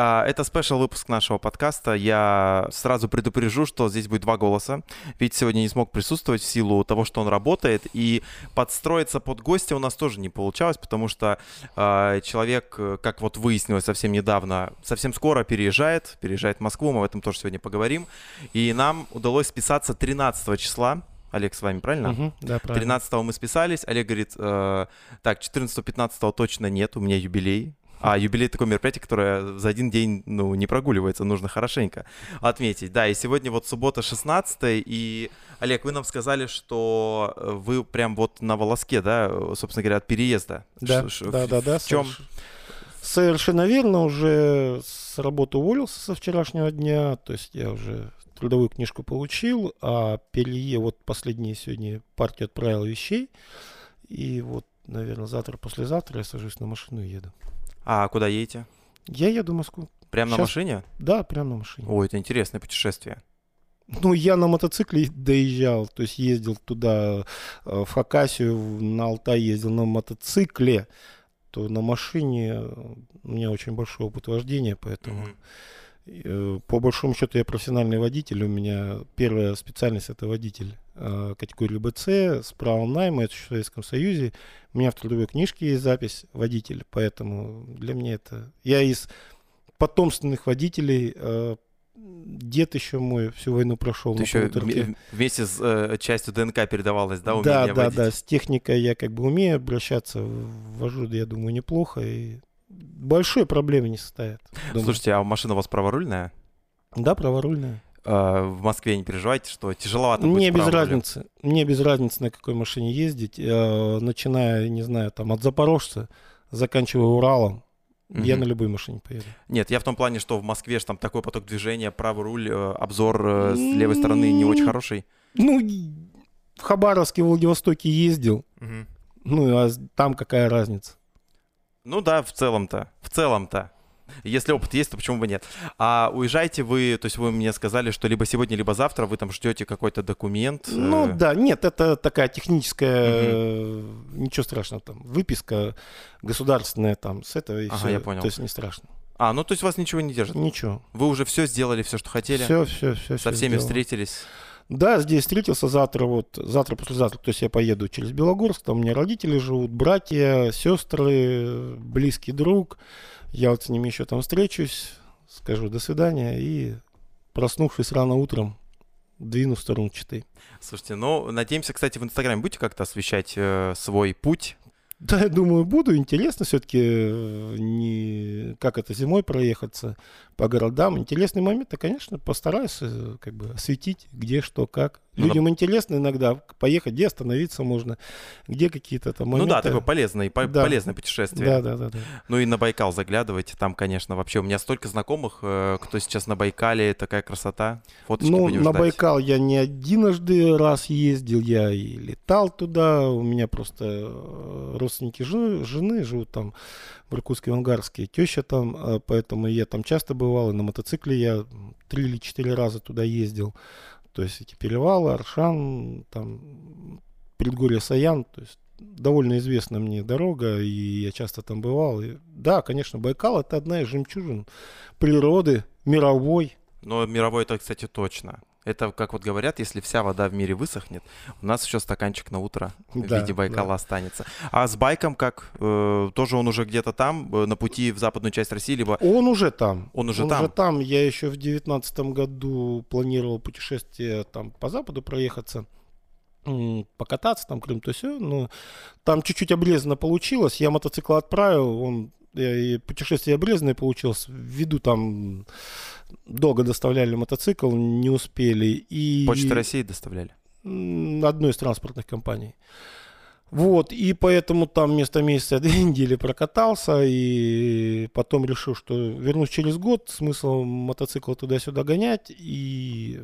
А, это спешл выпуск нашего подкаста. Я сразу предупрежу, что здесь будет два голоса. Ведь сегодня не смог присутствовать в силу того, что он работает. И подстроиться под гостя у нас тоже не получалось, потому что э, человек, как вот выяснилось совсем недавно, совсем скоро переезжает, переезжает в Москву. Мы об этом тоже сегодня поговорим. И нам удалось списаться 13 числа Олег с вами, правильно? Угу, да, правильно. 13 мы списались. Олег говорит, э, так, 14-15 точно нет, у меня юбилей. А юбилей такое мероприятие, которое за один день, ну, не прогуливается, нужно хорошенько отметить. Да, и сегодня вот суббота 16 и, Олег, вы нам сказали, что вы прям вот на волоске, да, собственно говоря, от переезда. Да, Ш- да, да, да. В чем? Совершенно верно, уже с работы уволился со вчерашнего дня, то есть я уже трудовую книжку получил, а перее вот последние сегодня партию отправил вещей, и вот, наверное, завтра-послезавтра я сажусь на машину и еду. А куда едете? Я еду в Москву. Прямо на машине? Да, прямо на машине. Ой, это интересное путешествие. Ну, я на мотоцикле доезжал, то есть ездил туда, э, в Хакасию, на Алтай ездил на мотоцикле, то на машине э, у меня очень большой опыт вождения, поэтому... Mm-hmm. Э, по большому счету я профессиональный водитель. У меня первая специальность это водитель э, категории БЦ с правом найма. Это в Советском Союзе. У меня в трудовой книжке есть запись водитель. Поэтому для меня это... Я из потомственных водителей э, дед еще мой всю войну прошел. Ты еще вместе с э, частью ДНК передавалось, да, умение Да, да, водить? да. С техникой я как бы умею обращаться. Вожу, я думаю, неплохо. И большой проблемы не составит. Думаю. Слушайте, а машина у вас праворульная? Да, праворульная. А, в Москве не переживайте, что тяжеловато Мне без разницы. Мне без разницы, на какой машине ездить. Начиная, не знаю, там от Запорожца, заканчивая Уралом. Угу. Я на любой машине поеду. Нет, я в том плане, что в Москве же там такой поток движения, правый руль, э, обзор э, с левой стороны не очень хороший. Ну, в Хабаровске, в Владивостоке ездил. Угу. Ну, а там какая разница? Ну да, в целом-то. В целом-то. Если опыт есть, то почему бы нет? А уезжаете вы, то есть вы мне сказали, что либо сегодня, либо завтра вы там ждете какой-то документ? Ну э... да, нет, это такая техническая, угу. ничего страшного там, выписка государственная там с этого и ага, все. я понял. То есть не страшно. А, ну то есть вас ничего не держит? Ничего. Вы уже все сделали, все, что хотели? Все, все, все. Со все всеми сделал. встретились? Да, здесь встретился завтра, вот, завтра, послезавтра, то есть я поеду через Белогорск, там у меня родители живут, братья, сестры, близкий друг. Я вот с ними еще там встречусь, скажу до свидания и, проснувшись рано утром, двину в сторону Читы. Слушайте, ну, надеемся, кстати, в Инстаграме будете как-то освещать э, свой путь да, я думаю, буду. Интересно все-таки, э, не как это зимой проехаться по городам. Интересный момент, я, конечно, постараюсь э, как бы осветить, где, что, как. Ну, Людям да. интересно иногда поехать, где остановиться можно, где какие-то там моменты. Ну да, такое полезное, по- да. полезное путешествие. Да, да, да, да. Ну и на Байкал заглядывайте, там, конечно, вообще у меня столько знакомых, э, кто сейчас на Байкале, такая красота. Фоточки ну, на ждать. Байкал я не единожды раз ездил, я и летал туда, у меня просто э, родственники жены, жены живут там в Иркутске, в Ангарске, теща там, э, поэтому я там часто бывал, и на мотоцикле я три или четыре раза туда ездил. То есть эти перевалы, Аршан, там, предгорье Саян, то есть довольно известна мне дорога, и я часто там бывал. И, да, конечно, Байкал это одна из жемчужин природы мировой. Но мировой это, кстати, точно. Это, как вот говорят, если вся вода в мире высохнет, у нас еще стаканчик на утро в да, виде Байкала да. останется. А с байком как? Э, тоже он уже где-то там, э, на пути в западную часть России, либо... Он уже там. Он уже он там? уже там. Я еще в девятнадцатом году планировал путешествие там по западу проехаться покататься, там Крым, то все, но там чуть-чуть обрезано получилось, я мотоцикл отправил, он и путешествие обрезанное получилось, ввиду там долго доставляли мотоцикл, не успели. И... Почта России доставляли? Одной из транспортных компаний. Вот, и поэтому там вместо месяца две недели прокатался, и потом решил, что вернусь через год, смысл мотоцикла туда-сюда гонять, и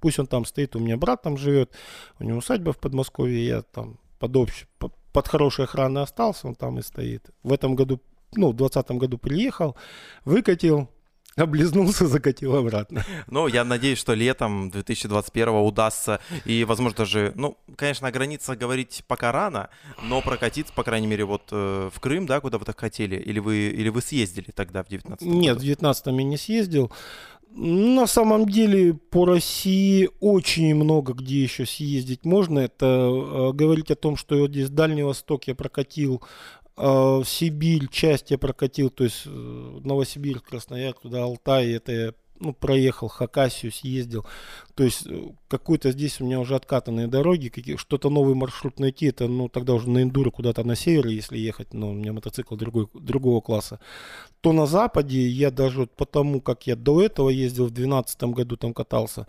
пусть он там стоит, у меня брат там живет, у него усадьба в Подмосковье, я там под, общ... под хорошей охраной остался, он там и стоит. В этом году, ну, в 2020 году приехал, выкатил, Облизнулся, закатил обратно. Ну, я надеюсь, что летом 2021 удастся, и, возможно, даже, ну, конечно, о границах говорить пока рано, но прокатиться, по крайней мере, вот э, в Крым, да, куда вы так хотели, или вы, или вы съездили тогда в 19 Нет, в 19 я не съездил. На самом деле по России очень много где еще съездить можно. Это э, говорить о том, что вот здесь Дальний Восток я прокатил, э, Сибирь часть я прокатил, то есть э, Новосибирск, Красноярск, туда Алтай, это я ну, проехал Хакасию, съездил. То есть э, какой-то здесь у меня уже откатанные дороги, какие, что-то новый маршрут найти, это, ну, тогда уже на эндуро куда-то на север, если ехать, но у меня мотоцикл другой, другого класса. То на западе я даже вот потому, как я до этого ездил, в 2012 году там катался,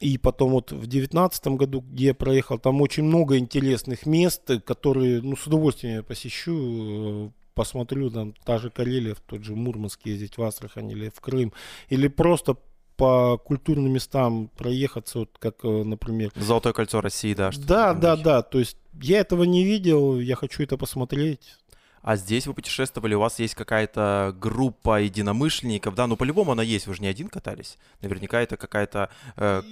и потом вот в девятнадцатом году, где я проехал, там очень много интересных мест, которые, ну, с удовольствием я посещу, э, посмотрю, там, та же Карелия, в тот же Мурманск ездить, в Астрахань или в Крым, или просто по культурным местам проехаться, вот как, э, например... Золотое кольцо России, да. Да, да, да, то есть я этого не видел, я хочу это посмотреть. А здесь вы путешествовали, у вас есть какая-то группа единомышленников, да? Ну, по-любому она есть, вы же не один катались. Наверняка это какая-то э,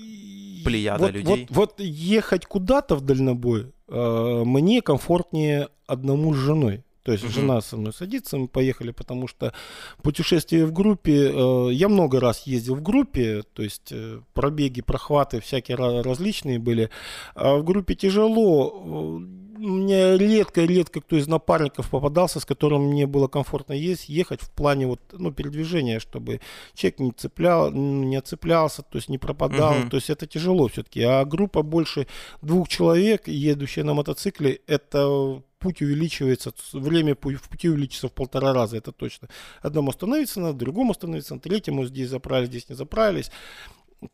плеяда вот, людей. Вот, вот ехать куда-то в дальнобой э, мне комфортнее одному с женой. То есть угу. жена со мной садится, мы поехали, потому что путешествие в группе, э, я много раз ездил в группе, то есть э, пробеги, прохваты всякие различные были. А в группе тяжело. Мне редко-редко кто из напарников попадался, с которым мне было комфортно есть, ехать в плане вот, ну, передвижения, чтобы человек не, цеплял, не отцеплялся, то есть не пропадал. Угу. То есть это тяжело все-таки. А группа больше двух человек, едущая на мотоцикле, это путь увеличивается, время в пути увеличится в полтора раза, это точно. Одному остановиться надо, другому остановиться, на третьему здесь заправились, здесь не заправились.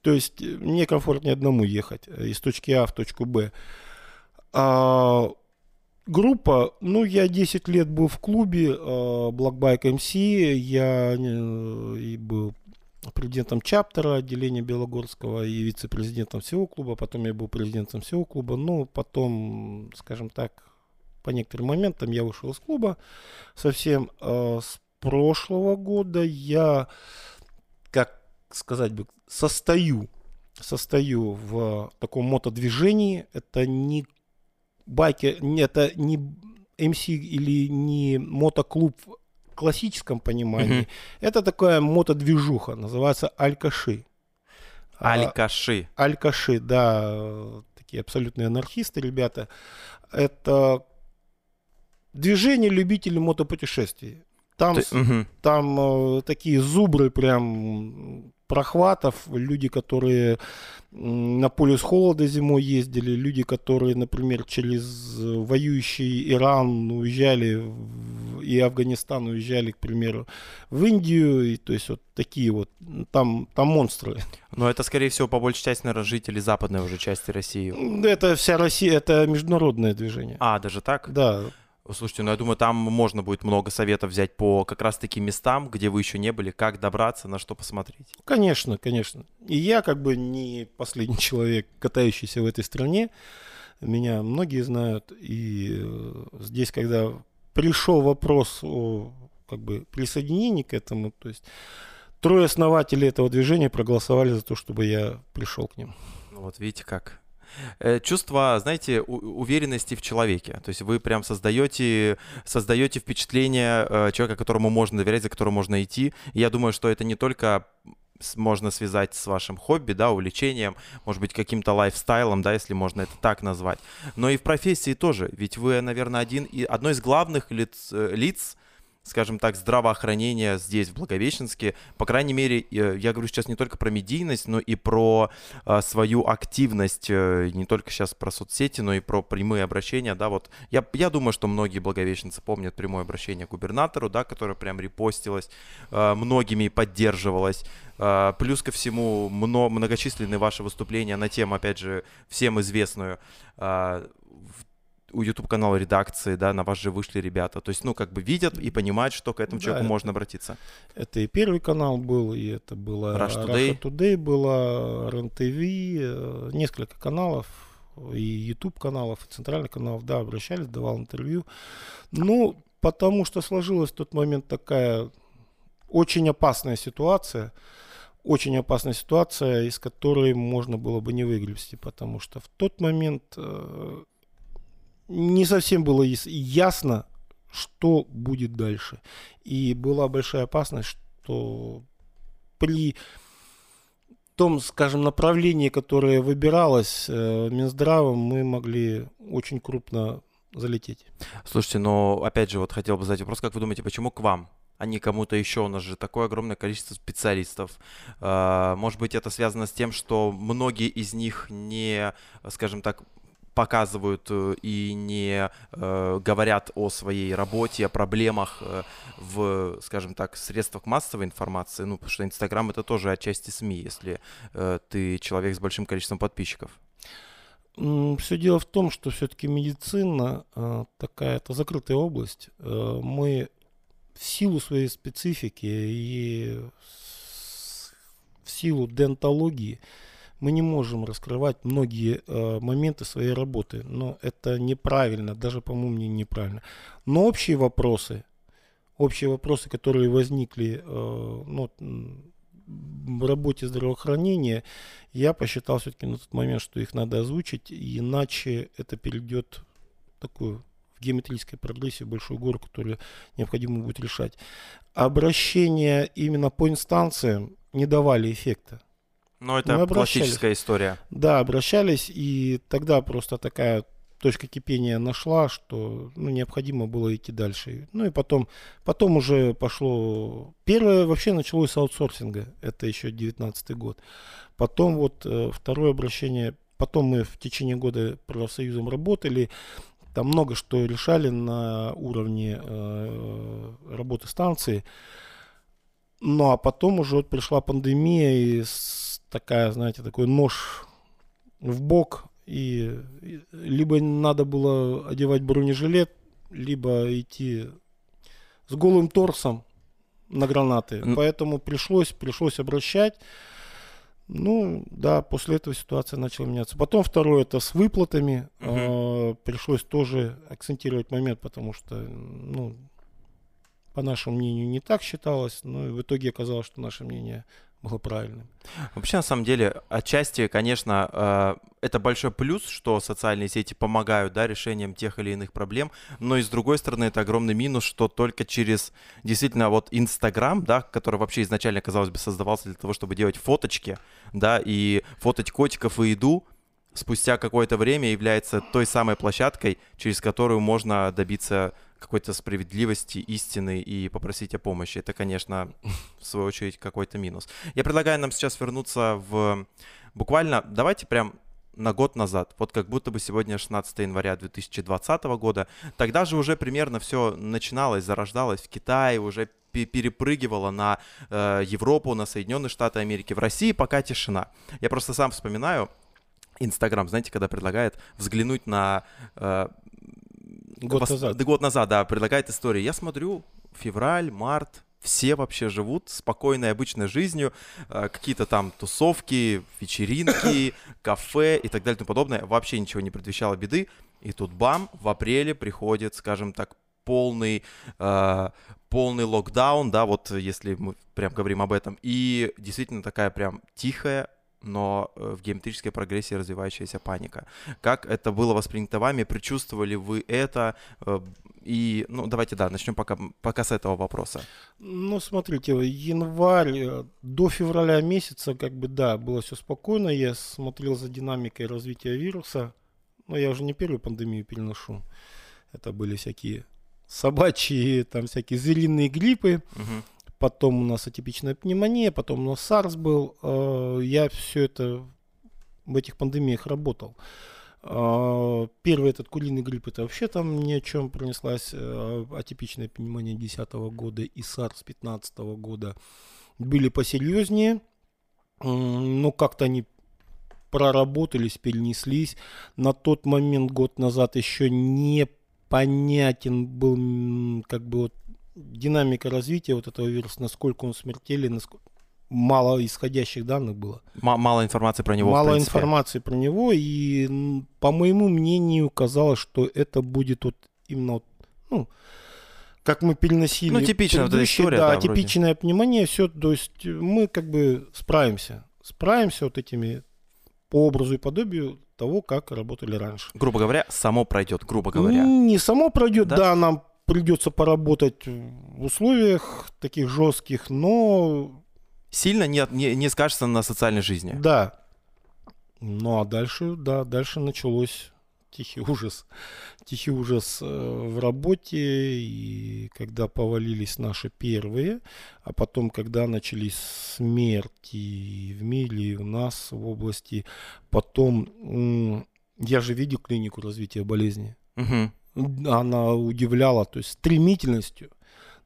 То есть мне комфортнее одному ехать э, из точки А в точку Б. А, группа, ну, я 10 лет был в клубе uh, Black MC, я uh, и был президентом чаптера отделения Белогорского и вице-президентом всего клуба, потом я был президентом всего клуба, ну, потом, скажем так, по некоторым моментам я вышел из клуба совсем. Э, с прошлого года я, как сказать бы, состою, состою в таком мотодвижении. Это не байки, это не МС или не мотоклуб в классическом понимании. Mm-hmm. Это такая мотодвижуха, называется Алькаши. Алькаши. А, Алькаши, да, такие абсолютные анархисты, ребята. Это Движение любителей мотопутешествий. Там, Ты, угу. там э, такие зубры прям прохватов, люди, которые на полюс холода зимой ездили, люди, которые, например, через воюющий Иран уезжали и Афганистан уезжали, к примеру, в Индию, и то есть вот такие вот, там, там монстры. Но это, скорее всего, по большей части, наверное, жители западной уже части России. Это вся Россия, это международное движение. А, даже так? Да. Слушайте, ну я думаю, там можно будет много советов взять по как раз таки местам, где вы еще не были, как добраться, на что посмотреть. Конечно, конечно. И я как бы не последний человек, катающийся в этой стране. Меня многие знают. И э, здесь, когда пришел вопрос о как бы присоединении к этому, то есть трое основателей этого движения проголосовали за то, чтобы я пришел к ним. Вот видите как. Э, чувство, знаете, уверенности в человеке. То есть вы прям создаете, создаете впечатление э, человека, которому можно доверять, за которым можно идти. И я думаю, что это не только можно связать с вашим хобби, да, увлечением, может быть, каким-то лайфстайлом, да, если можно это так назвать. Но и в профессии тоже, ведь вы, наверное, один и одно из главных лиц, э, лиц скажем так, здравоохранения здесь, в Благовещенске. По крайней мере, я говорю сейчас не только про медийность, но и про а, свою активность, э, не только сейчас про соцсети, но и про прямые обращения, да, вот я, я думаю, что многие благовещенцы помнят прямое обращение к губернатору, да, которое прям репостилось, э, многими поддерживалось. Э, плюс ко всему, много, многочисленные ваши выступления на тему, опять же, всем известную у YouTube канала редакции, да, на вас же вышли ребята. То есть, ну, как бы видят и понимают, что к этому да, человеку это, можно обратиться. Это и первый канал был, и это было Rush Today, Russia Today было, РЕН-ТВ, э, несколько каналов, и YouTube каналов, и центральных каналов, да, обращались, давал интервью. Ну, потому что сложилась в тот момент такая очень опасная ситуация, очень опасная ситуация, из которой можно было бы не выгребсти, потому что в тот момент э, не совсем было ясно, что будет дальше. И была большая опасность, что при том, скажем, направлении, которое выбиралось э, Минздравом, мы могли очень крупно залететь. Слушайте, но опять же, вот хотел бы задать вопрос, как вы думаете, почему к вам? а не кому-то еще. У нас же такое огромное количество специалистов. А, может быть, это связано с тем, что многие из них не, скажем так, показывают э, и не э, говорят о своей работе, о проблемах э, в, скажем так, средствах массовой информации. Ну, потому что Инстаграм это тоже отчасти СМИ, если э, ты человек с большим количеством подписчиков. Все дело в том, что все-таки медицина э, такая, это закрытая область. Э, мы в силу своей специфики и в силу дентологии мы не можем раскрывать многие э, моменты своей работы, но это неправильно, даже по моему мнению неправильно. Но общие вопросы, общие вопросы, которые возникли э, ну, в работе здравоохранения, я посчитал все-таки на тот момент, что их надо озвучить, иначе это перейдет в такую в геометрической прогрессии большую гору, которую необходимо будет решать. Обращения именно по инстанциям не давали эффекта. Но это классическая история. Да, обращались, и тогда просто такая точка кипения нашла, что ну, необходимо было идти дальше. Ну и потом, потом уже пошло... Первое вообще началось с аутсорсинга, это еще 19 год. Потом вот э, второе обращение, потом мы в течение года профсоюзом работали, там много что решали на уровне э, работы станции. Ну а потом уже вот пришла пандемия и такая, знаете, такой нож в бок. И, и либо надо было одевать бронежилет, либо идти с голым торсом на гранаты. Mm. Поэтому пришлось, пришлось обращать. Ну, да, после этого ситуация начала меняться. Потом второе, это с выплатами. Uh-huh. Э, пришлось тоже акцентировать момент, потому что, ну, по нашему мнению, не так считалось. Но в итоге оказалось, что наше мнение было правильным. Вообще, на самом деле, отчасти, конечно, э, это большой плюс, что социальные сети помогают да, решением тех или иных проблем, но и с другой стороны, это огромный минус, что только через действительно вот Инстаграм, да, который вообще изначально, казалось бы, создавался для того, чтобы делать фоточки, да, и фототь котиков и еду, спустя какое-то время является той самой площадкой, через которую можно добиться какой-то справедливости, истины и попросить о помощи. Это, конечно, в свою очередь какой-то минус. Я предлагаю нам сейчас вернуться в буквально, давайте прям на год назад, вот как будто бы сегодня 16 января 2020 года, тогда же уже примерно все начиналось, зарождалось в Китае, уже перепрыгивала на э, Европу, на Соединенные Штаты Америки. В России пока тишина. Я просто сам вспоминаю, Инстаграм, знаете, когда предлагает взглянуть на э, Год пос... назад. Год назад, да, предлагает истории. Я смотрю, февраль, март, все вообще живут спокойной обычной жизнью, э, какие-то там тусовки, вечеринки, кафе и так далее и тому подобное. Вообще ничего не предвещало беды. И тут бам, в апреле приходит, скажем так, полный, э, полный локдаун, да, вот если мы прям говорим об этом. И действительно такая прям тихая, но э, в геометрической прогрессии развивающаяся паника. Как это было воспринято вами? Причувствовали вы это? Э, и, ну, давайте, да, начнем пока, пока с этого вопроса. Ну, смотрите, январь э, до февраля месяца, как бы, да, было все спокойно. Я смотрел за динамикой развития вируса. Но я уже не первую пандемию переношу. Это были всякие собачьи, там всякие звериные гриппы. Угу потом у нас атипичная пневмония, потом у нас SARS был. Э, я все это в этих пандемиях работал. Э, первый этот куриный грипп, это вообще там ни о чем пронеслась э, атипичная пневмония 2010 года и SARS 2015 года были посерьезнее, но как-то они проработались, перенеслись. На тот момент, год назад, еще непонятен был как бы вот динамика развития вот этого вируса, насколько он смертелен, насколько мало исходящих данных было. М- мало информации про него. Мало информации про него, и по моему мнению казалось, что это будет вот именно вот, ну, как мы переносили Ну, типичная вот эта история, да, да, вроде. типичное пневмония, все, то есть мы как бы справимся, справимся вот этими по образу и подобию того, как работали раньше. Грубо говоря, само пройдет, грубо говоря. Не само пройдет, Да? да? нам придется поработать в условиях таких жестких, но Сильно не, не, не скажется на социальной жизни. да. Ну а дальше, да, дальше началось тихий ужас. Тихий ужас э, в работе, и когда повалились наши первые, а потом, когда начались смерти и в мире, и у нас в области, потом, я же видел клинику развития болезни. Мгм. Она удивляла, то есть стремительностью,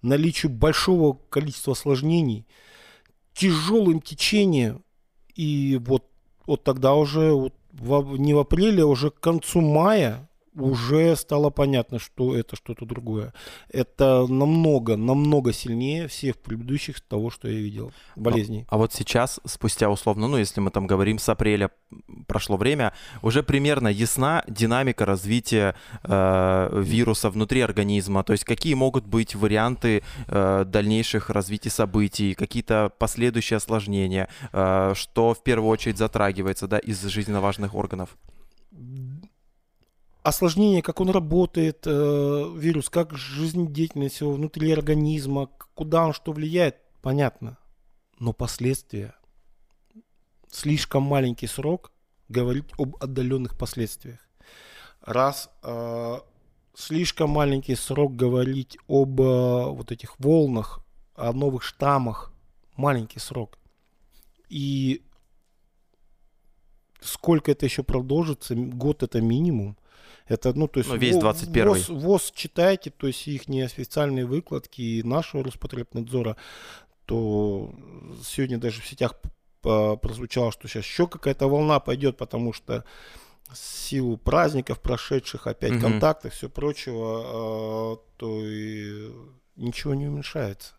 наличию большого количества осложнений, тяжелым течением. И вот, вот тогда уже, вот в- не в апреле, а уже к концу мая уже стало понятно, что это что-то другое. Это намного, намного сильнее всех предыдущих того, что я видел, болезней. А вот сейчас, спустя условно, ну, если мы там говорим с апреля, прошло время, уже примерно ясна динамика развития э, вируса внутри организма. То есть какие могут быть варианты э, дальнейших развитий событий, какие-то последующие осложнения, э, что в первую очередь затрагивается да, из жизненно важных органов. Осложнение, как он работает, э, вирус, как жизнедеятельность его внутри организма, куда он что влияет, понятно. Но последствия, слишком маленький срок говорить об отдаленных последствиях. Раз э, слишком маленький срок говорить об э, вот этих волнах, о новых штаммах, маленький срок. И сколько это еще продолжится, год это минимум. Это, ну, то есть Ну, весь во- 21-й. ВОЗ, ВОЗ читайте, то есть их неофициальные выкладки и нашего Роспотребнадзора, то сегодня даже в сетях прозвучало, что сейчас еще какая-то волна пойдет, потому что силу праздников прошедших, опять Мгм. контактов, все прочего, э, то и ничего не уменьшается.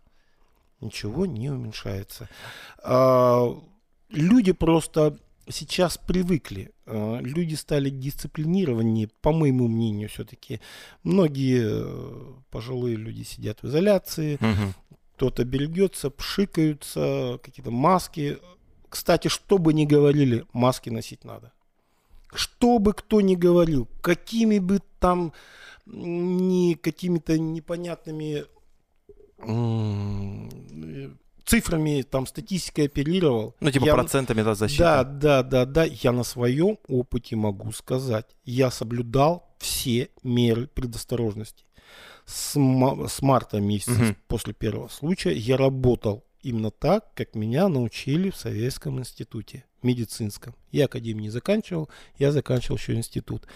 Ничего не уменьшается. А, Люди просто сейчас привыкли. А, Люди стали дисциплинированнее, по моему мнению, все-таки. Многие э, пожилые люди сидят в изоляции, Мгм. кто-то берегется, пшикаются, какие-то маски. Кстати, что бы ни говорили, маски носить надо. Что бы кто ни говорил, какими бы там ни какими-то непонятными цифрами, там, статистикой оперировал. Ну, типа я- процентами да, защиты. Да, да, да, да. Я на своем опыте могу сказать. Я соблюдал все меры предосторожности. С, с марта месяца Мгм. после первого случая я работал именно так, как меня научили в Советском институте медицинском. Я академию не заканчивал, я заканчивал еще институт.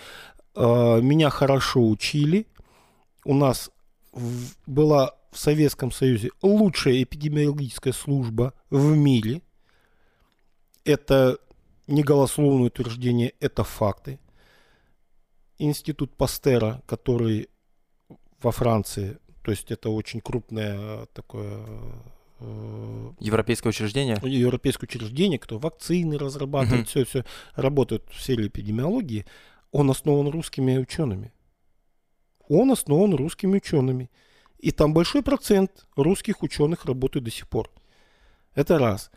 А, Меня хорошо учили. У нас была в Советском Союзе лучшая эпидемиологическая служба в мире. Это не голословное утверждение, это факты. Институт Пастера, который во Франции, то есть это очень крупное такое э, Европейское учреждение? европейское учреждение, кто вакцины разрабатывает, все, все работает в сфере эпидемиологии, он основан русскими учеными. Он основан русскими учеными. И там большой процент русских ученых работает до сих пор. Это раз.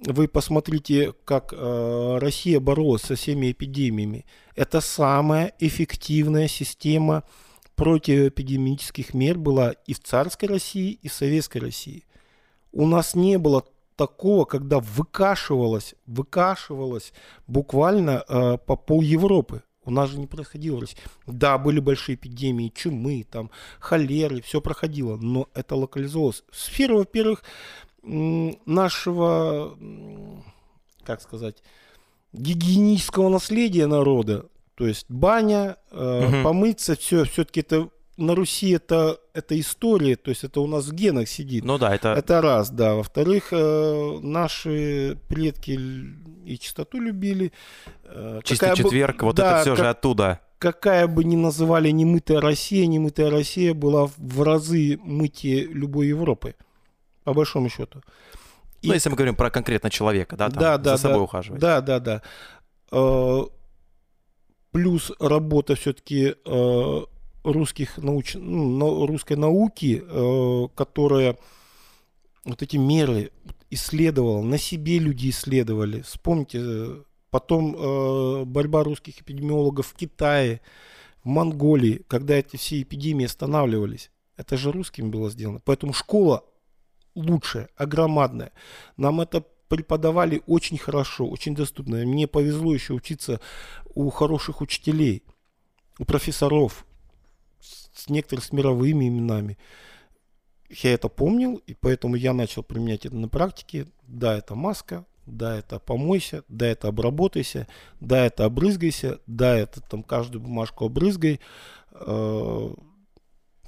Вы посмотрите, как э, Россия боролась со всеми эпидемиями. Это самая эффективная система противоэпидемических мер была и в царской России, и в советской России. У нас не было такого, когда выкашивалось, выкашивалось буквально э, по пол Европы. У нас же не происходило. Да, были большие эпидемии, чумы, там, холеры, все проходило, но это локализовалось. Сфера, во-первых, нашего, как сказать, гигиенического наследия народа, то есть баня, э, Мгм. помыться, все, все-таки это на Руси это, это история, то есть это у нас в генах сидит. Ну да, это... Это раз, да. Во-вторых, э, наши предки и чистоту любили. Э, Чистый какая бы- четверг, вот да, это все же как- оттуда. Какая бы ни называли немытая Россия, немытая Россия была в- разы мытье любой Европы, по большому счету. Ну, И- если мы говорим про конкретно человека, да, там, Да, за да, собой да. ухаживать. Да, да, да. Э, Плюс работа все-таки русских науч... ну, русской науки, э, которая вот эти меры исследовала, на себе люди исследовали. Вспомните, потом э, борьба русских эпидемиологов в Китае, в Монголии, когда эти все эпидемии останавливались. Это же русским было сделано. Поэтому школа лучшая, огромадная. Нам это преподавали очень хорошо, очень доступно. Мне повезло еще учиться у хороших учителей, у профессоров, с некоторых с мировыми именами. Я это помнил, и поэтому я начал применять это на практике. Да, это маска, да, это помойся, да, это обработайся, да, это обрызгайся, да, это там каждую бумажку обрызгай. Э,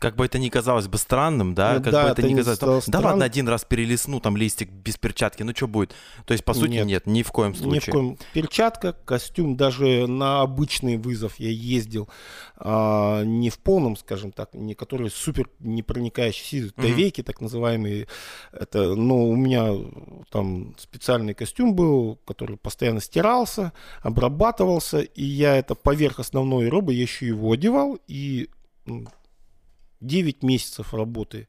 как бы это ни казалось бы странным, да, Ну как да, бы это это ни казалось, стало да ладно, один раз перелесну там листик без перчатки, ну что будет? То есть, по сути, Нет. нет, ни в коем случае. Ни в коем. Перчатка, костюм, даже на обычный вызов я ездил а, не в полном, скажем так, не который супер непроникающий сизый, Мгм. веки так называемые. Это, но у меня там специальный костюм был, который постоянно стирался, обрабатывался, и я это поверх основной робы, я еще его одевал, и 9 месяцев работы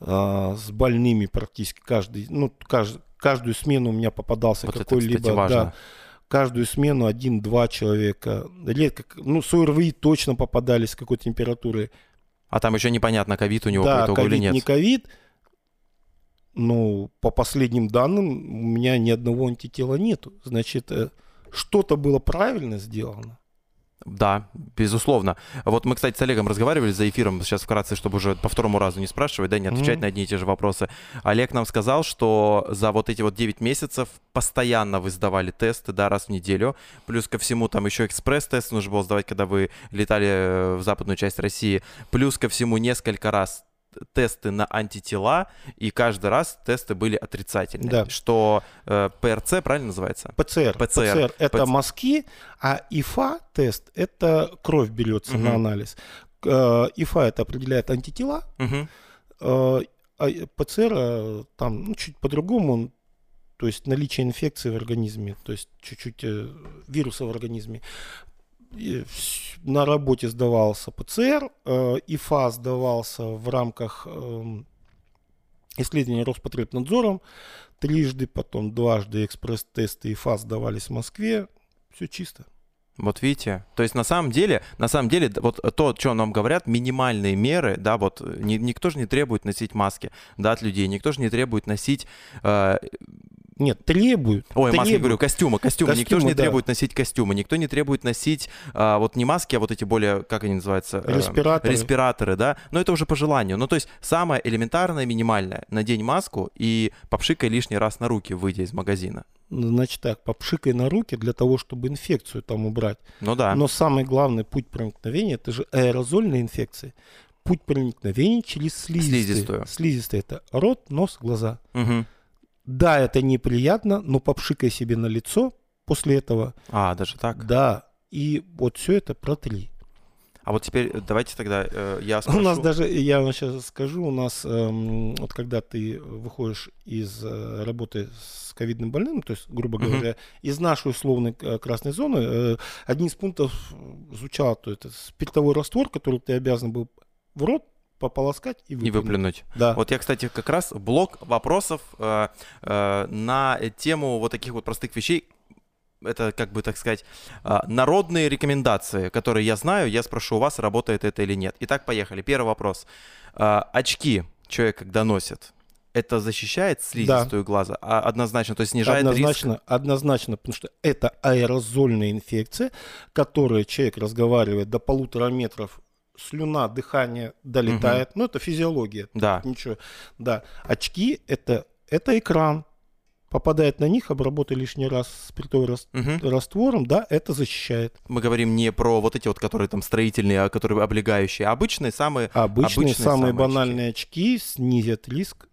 а, с больными практически каждый, ну, кажд- каждую смену у меня попадался Вот какой-либо, да, каждую смену один-два человека. Редко, ну, с ОРВИ точно попадались с какой температурой. А там еще непонятно, ковид у него да, по итогу или ковид, нет. не ковид. Ну, по последним данным, у меня ни одного антитела нету. Значит, э, что-то было правильно сделано. Да, безусловно. Вот мы, кстати, с Олегом разговаривали за эфиром, сейчас вкратце, чтобы уже по второму разу не спрашивать, да, не отвечать Мгм. на одни и те же вопросы. Олег нам сказал, что за вот эти вот 9 месяцев постоянно вы сдавали тесты, да, раз в неделю. Плюс ко всему там еще экспресс-тест нужно было сдавать, когда вы летали э, в западную часть России. Плюс ко всему несколько раз тесты на антитела, и каждый раз тесты были отрицательные. Да. Что э, ПРЦ, правильно называется? ПЦР. ПЦР. это ПЦ. мазки, а ИФА тест это кровь берется Мгм. на анализ. Э, ИФА это определяет антитела, Мгм. Э, а ПЦР э, там ну, чуть по-другому, то есть наличие инфекции в организме, то есть чуть-чуть э, вируса в организме. На работе сдавался ПЦР, э, ИФА сдавался в рамках эм, исследования Роспотребнадзором, трижды, потом дважды экспресс-тесты ИФА сдавались в Москве, все чисто. Вот видите, то есть на самом деле, на самом деле, вот то, что нам говорят, минимальные меры, да, вот э, ни- никто же не требует носить маски, да, от людей, никто же не требует носить, э, Нет, требуют. ой, маски, требуют. говорю, костюмы, костюмы, никто же не да. требует носить костюмы, никто не требует носить а, вот не маски, а вот эти более, как они называются? э, Респираторы. респираторы, да, но это уже по желанию. Ну, то есть самое элементарное, минимальное, надень маску и попшикай лишний раз на руки, выйдя из магазина. Значит так, попшикай на руки для того, чтобы инфекцию там убрать. Ну да. Но самый главный путь проникновения это же аэрозольные инфекции. Путь проникновения через слизистые. Слизистую. Слизистые это рот, нос, глаза. Мгм. Да, это неприятно, но попшикай себе на лицо после этого. А, даже так. Да. И вот все это протри. А вот теперь э, давайте тогда э, я У спрошу. нас даже, я вам сейчас скажу, у нас эм, вот когда ты выходишь из э, работы с ковидным больным, то есть, грубо Мгм. говоря, из нашей условной э, красной зоны, э, один из пунктов э, звучал, то это спиртовой раствор, который ты обязан был в рот пополоскать и И выплюнуть. выплюнуть. Да. Вот я, кстати, как раз блок вопросов э, э, на тему вот таких вот простых вещей. Это, как бы, так сказать, э, народные рекомендации, которые я знаю. Я спрошу у вас, работает это или нет. Итак, поехали. Первый вопрос. Э, очки человек, когда носит, это защищает слизистую глаза? А, однозначно, то есть снижает риск? однозначно, однозначно, потому что это аэрозольная инфекция, которая человек разговаривает до полутора метров, слюна, дыхание долетает, ну это физиология, Да. ничего, да. Очки это это экран, попадает на них, обработай лишний раз спиртовым рас- Мгм. раствором, да, это защищает. Мы говорим не про вот эти вот, которые там строительные, а которые облегающие, а обычные, самые Обычные, Обычные самые самые банальные очки снизят риск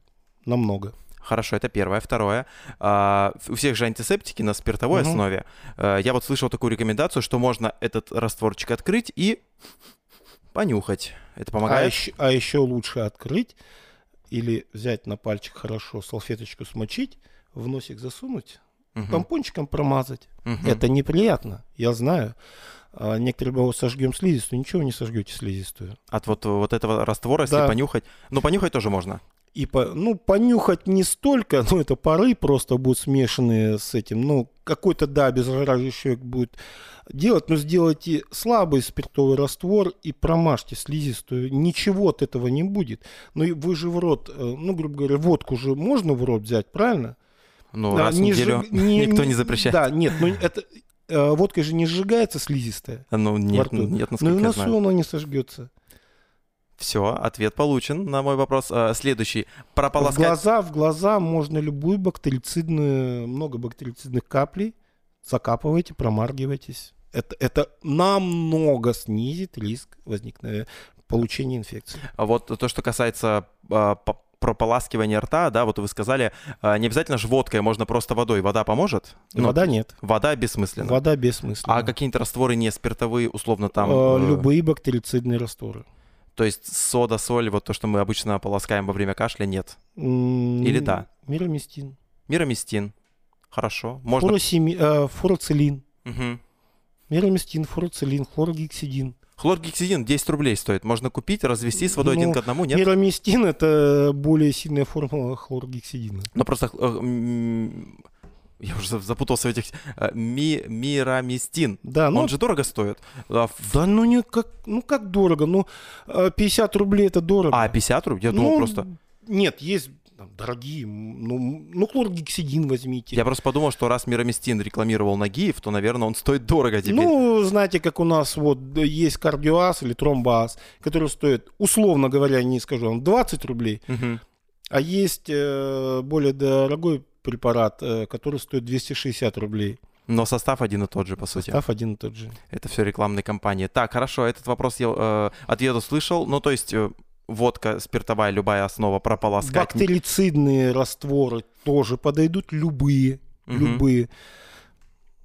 намного. Хорошо, это первое. Второе. А, у всех же антисептики на спиртовой Мгм. основе. А, я вот слышал такую рекомендацию, что можно этот растворчик открыть и понюхать. Это А помогает? еще, а еще лучше открыть или взять на пальчик хорошо, салфеточку смочить, в носик засунуть Мгм. тампончиком промазать. Мгм. Это неприятно, я знаю. А некоторые говорят, сожгем слизистую. Ничего не сожгете слизистую. От вот, вот этого раствора, если Да. понюхать. Ну, понюхать тоже можно. И по, ну, понюхать не столько, ну, это пары просто будут смешанные с этим. Ну, какой-то, да, обеззараживающий человек будет делать, но сделайте слабый спиртовый раствор и промажьте слизистую. Ничего от этого не будет. Но и вы же в рот, э, ну, грубо говоря, водку же можно в рот взять, правильно? Ну, Да, раз в не неделю сжиг- не- никто не запрещает. Да, нет, ну, это... э, Водкой же не сжигается слизистая. Ну, нет, рту. нет, Ну насколько и я на знаю. носу оно не сожгется. Все, ответ получен на мой вопрос. А, Следующий. В Прополоскать. глаза, в глаза можно любую бактерицидную, много бактерицидных каплей, закапывайте, промаргивайтесь. Это, это намного снизит риск возникновения получения инфекции. А Вот то, что касается а, по- прополаскивания рта, да, вот вы сказали, а, не обязательно же водкой, можно просто водой. Вода поможет? Ну, Вода нет. Вода бессмысленно. Вода бессмысленна. А какие-то растворы не спиртовые, условно там? Э, э, Любые бактерицидные растворы. То есть сода, соль, вот то, что мы обычно полоскаем во время кашля, нет. Или да? Мироместин. Мироместин. Хорошо. Можно. Фуросеми- э, фуроцилин. Мгм. Мироместин, фуроцилин, хлоргексидин. Хлоргексидин 10 рублей стоит. Можно купить, развести с водой Ну, один к одному, нет? Мироместин это более сильная формула хлоргексидина. Ну просто... э, Я уже за- запутался в этих... э, Ми, мироместин. Да, ну Он же дорого стоит. А, Да ну не как, ну как дорого, ну э, 50 рублей это дорого. а, 50 рублей? Я думал Ну, просто... Нет, есть там, дорогие, ну, ну хлоргексидин возьмите. Я просто подумал, что раз Мироместин рекламировал Нагиев, то, наверное, он стоит дорого теперь. Ну, знаете, как у нас вот есть кардиоаз или тромбоаз, который стоит, условно говоря, не скажу вам, 20 рублей, Мгм. а есть э, более дорогой препарат, э, который стоит 260 рублей. Но состав один и тот же, по сути. Состав один и тот же. Это все рекламные кампании. Так, хорошо, этот вопрос я э, ответ услышал. Ну, то есть э, водка спиртовая, любая основа прополоскать. Бактерицидные растворы тоже подойдут, любые, Мгм. любые.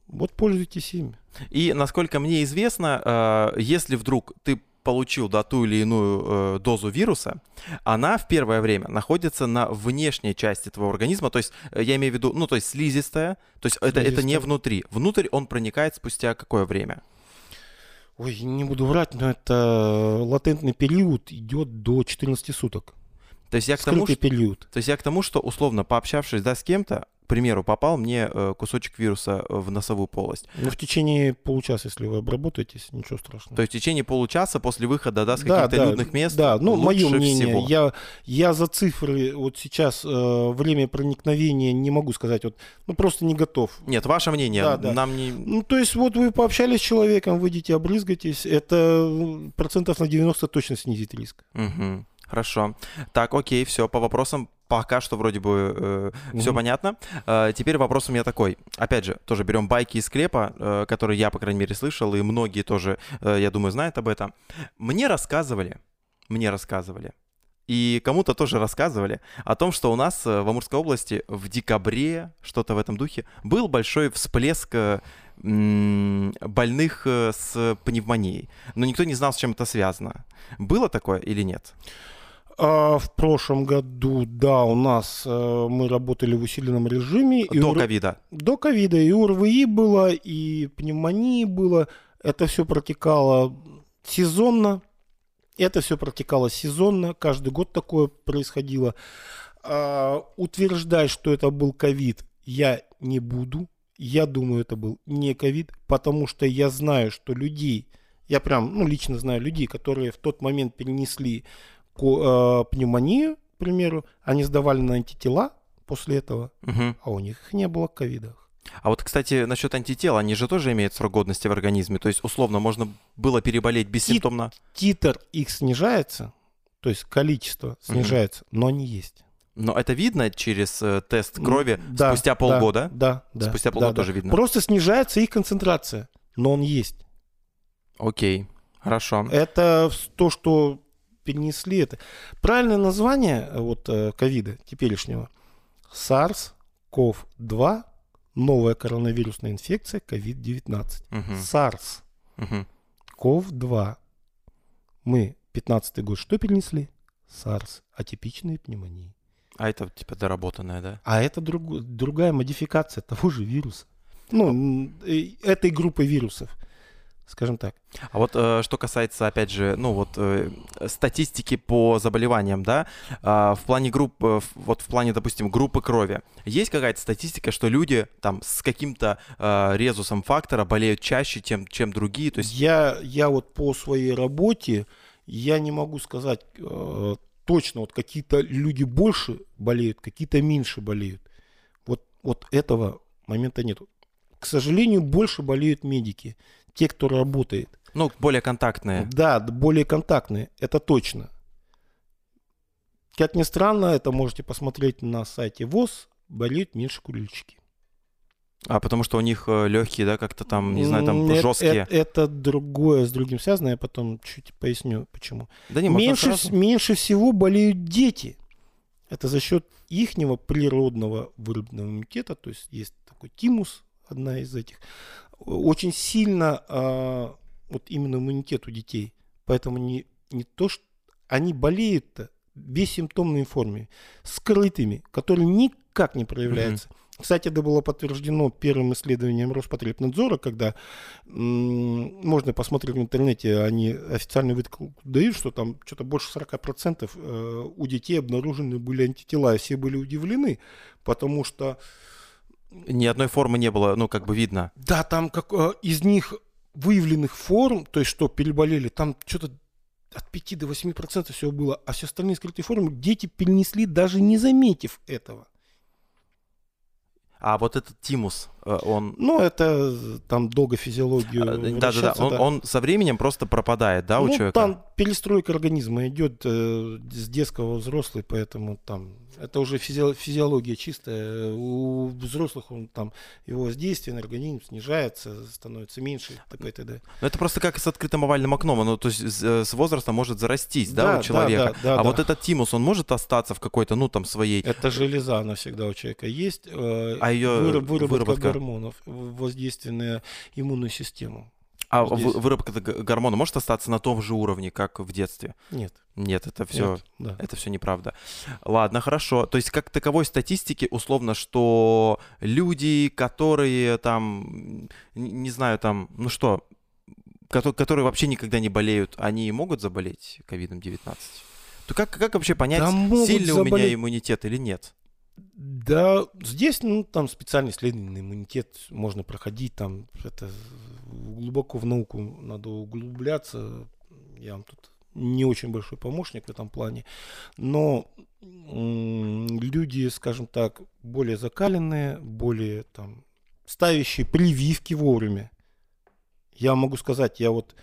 Вот пользуйтесь ими. И, насколько мне известно, э, если вдруг ты получил да, ту или иную э, дозу вируса, она в первое время находится на внешней части твоего организма, то есть э, я имею в виду, ну, то есть слизистая, то есть это, это не Слизистая. внутри. Внутрь он проникает спустя какое время? Ой, не буду врать, но это латентный период идет до 14 суток. То есть я к тому, Скрытый что, период. то есть я к тому, что условно пообщавшись да, с кем-то, примеру, попал мне э, кусочек вируса в носовую полость. Но в течение получаса, если вы обработаетесь, ничего страшного. То есть в течение получаса после выхода да, с Да, каких-то да, людных мест Да, ну, мое мнение. всего. Я, я за цифры вот сейчас э, время проникновения не могу сказать. Вот, ну, просто не готов. Нет, ваше мнение, Да, да. нам не... Ну, то есть, вот вы пообщались с человеком, выйдете, обрызгаетесь, это процентов на 90 точно снизит риск. Мгм. Хорошо. Так, окей, все, по вопросам пока что вроде бы все Мгм. понятно. Э, теперь вопрос у меня такой. Опять же, тоже берем байки из склепа, э, которые я, по крайней мере, слышал, и многие тоже, э, я думаю, знают об этом. Мне рассказывали, мне рассказывали, и кому-то тоже рассказывали о том, что у нас э, в Амурской области в декабре, что-то в этом духе, был большой всплеск э, больных э, с пневмонией. Но никто не знал, с чем это связано. Было такое или нет? А в прошлом году, да, у нас э, мы работали в усиленном режиме. До ковида. До ковида и УРВИ было, и пневмонии было. Это все протекало сезонно. Это все протекало сезонно. Каждый год такое происходило. А, утверждать, что это был ковид, я не буду. Я думаю, это был не ковид, потому что я знаю, что людей, я прям, ну, лично знаю людей, которые в тот момент перенесли пневмонию, к примеру, они сдавали на антитела после этого, Мгм. а у них их не было в ковидах. А вот, кстати, насчет антител, они же тоже имеют срок годности в организме. То есть, условно, можно было переболеть бессимптомно. Титр их снижается, то есть количество снижается, но они есть. Но это видно через э, тест крови Да, спустя да, полгода. Да, да. Спустя да, полгода да. тоже видно. Просто снижается их концентрация, но он есть. Окей, хорошо. Это то, что перенесли это. Правильное название э, вот э, ковида теперешнего SARS-CoV-2 новая коронавирусная инфекция COVID-19. Мгм, SARS-CoV-2. мгм. Мы 15 год что перенесли? SARS, атипичные пневмонии. А это типа доработанная, да? А это друг, другая модификация того же вируса. Ну, э, этой группы вирусов, скажем так. А вот э, что касается, опять же, ну вот э, статистики по заболеваниям, да, а, в плане групп, э, вот в плане, допустим, группы крови, есть какая-то статистика, что люди там с каким-то э, резусом фактора болеют чаще, чем, чем другие, то есть Я, я вот по своей работе, я не могу сказать э, точно, вот какие-то люди больше болеют, какие-то меньше болеют. Вот, вот этого момента нет. К сожалению, больше болеют медики, те, кто работает. ну, более контактные. Да, более контактные, это точно. Как ни странно, это можете посмотреть на сайте ВОЗ, болеют меньше курильщики. А потому что у них легкие, да, как-то там, не знаю, там э- жесткие. э- Это, другое с другим связано, я потом чуть поясню, почему. да не, меньше, меньше всего болеют дети. Это за счет ихнего природного выработанного иммунитета, то есть есть такой тимус, одна из этих. Очень сильно а, вот именно иммунитет у детей. Поэтому не, не то, что они болеют-то в бессимптомной форме, скрытыми, которые никак не проявляются. Кстати, это было подтверждено первым исследованием Роспотребнадзора, когда м, можно посмотреть в интернете, они официально выкладку дают, что там что-то больше 40% э, у детей обнаружены были антитела, и все были удивлены, потому что, Ни одной формы не было, ну, как бы видно. да, там как, э, из них выявленных форм, то есть что переболели, там что-то от 5 до 8% всего было, а все остальные скрытые формы дети перенесли, даже не заметив этого. А вот этот тимус, он... Ну, это э, там долго физиологию Да-да-да, он, да. он со временем просто пропадает, да, у ну, человека? там перестройка организма идет э, с детского взрослый, поэтому там это уже физи- физиология чистая. У взрослых он там его воздействие на организм снижается, становится меньше, т.п. и т.д. Ну, это просто как с открытым овальным окном, оно то есть с, э, с возрастом может зарастись, да, Да, у да, человека. да, да, а да. вот этот тимус, он может остаться в какой-то, ну, там, своей... Это железа, она всегда у человека есть. э, А ее выраб- выработка, выработка? Гормонов, воздействие на иммунную систему. А здесь. вы- выработка гормона может остаться на том же уровне, как в детстве? Нет. Нет, это все... нет, да. Это все неправда. Ладно, хорошо. То есть как таковой статистики условно, что люди, которые там, не знаю, там, ну что, кото- которые вообще никогда не болеют, они могут заболеть ковидом-19? То как, как вообще понять, Да сильный у меня иммунитет или нет? Да, здесь, ну, там специальный исследовательный иммунитет можно проходить, там, это глубоко в науку надо углубляться, я вам тут не очень большой помощник в этом плане, но люди, скажем так, более закаленные, более там ставящие прививки вовремя. Я могу сказать, я вот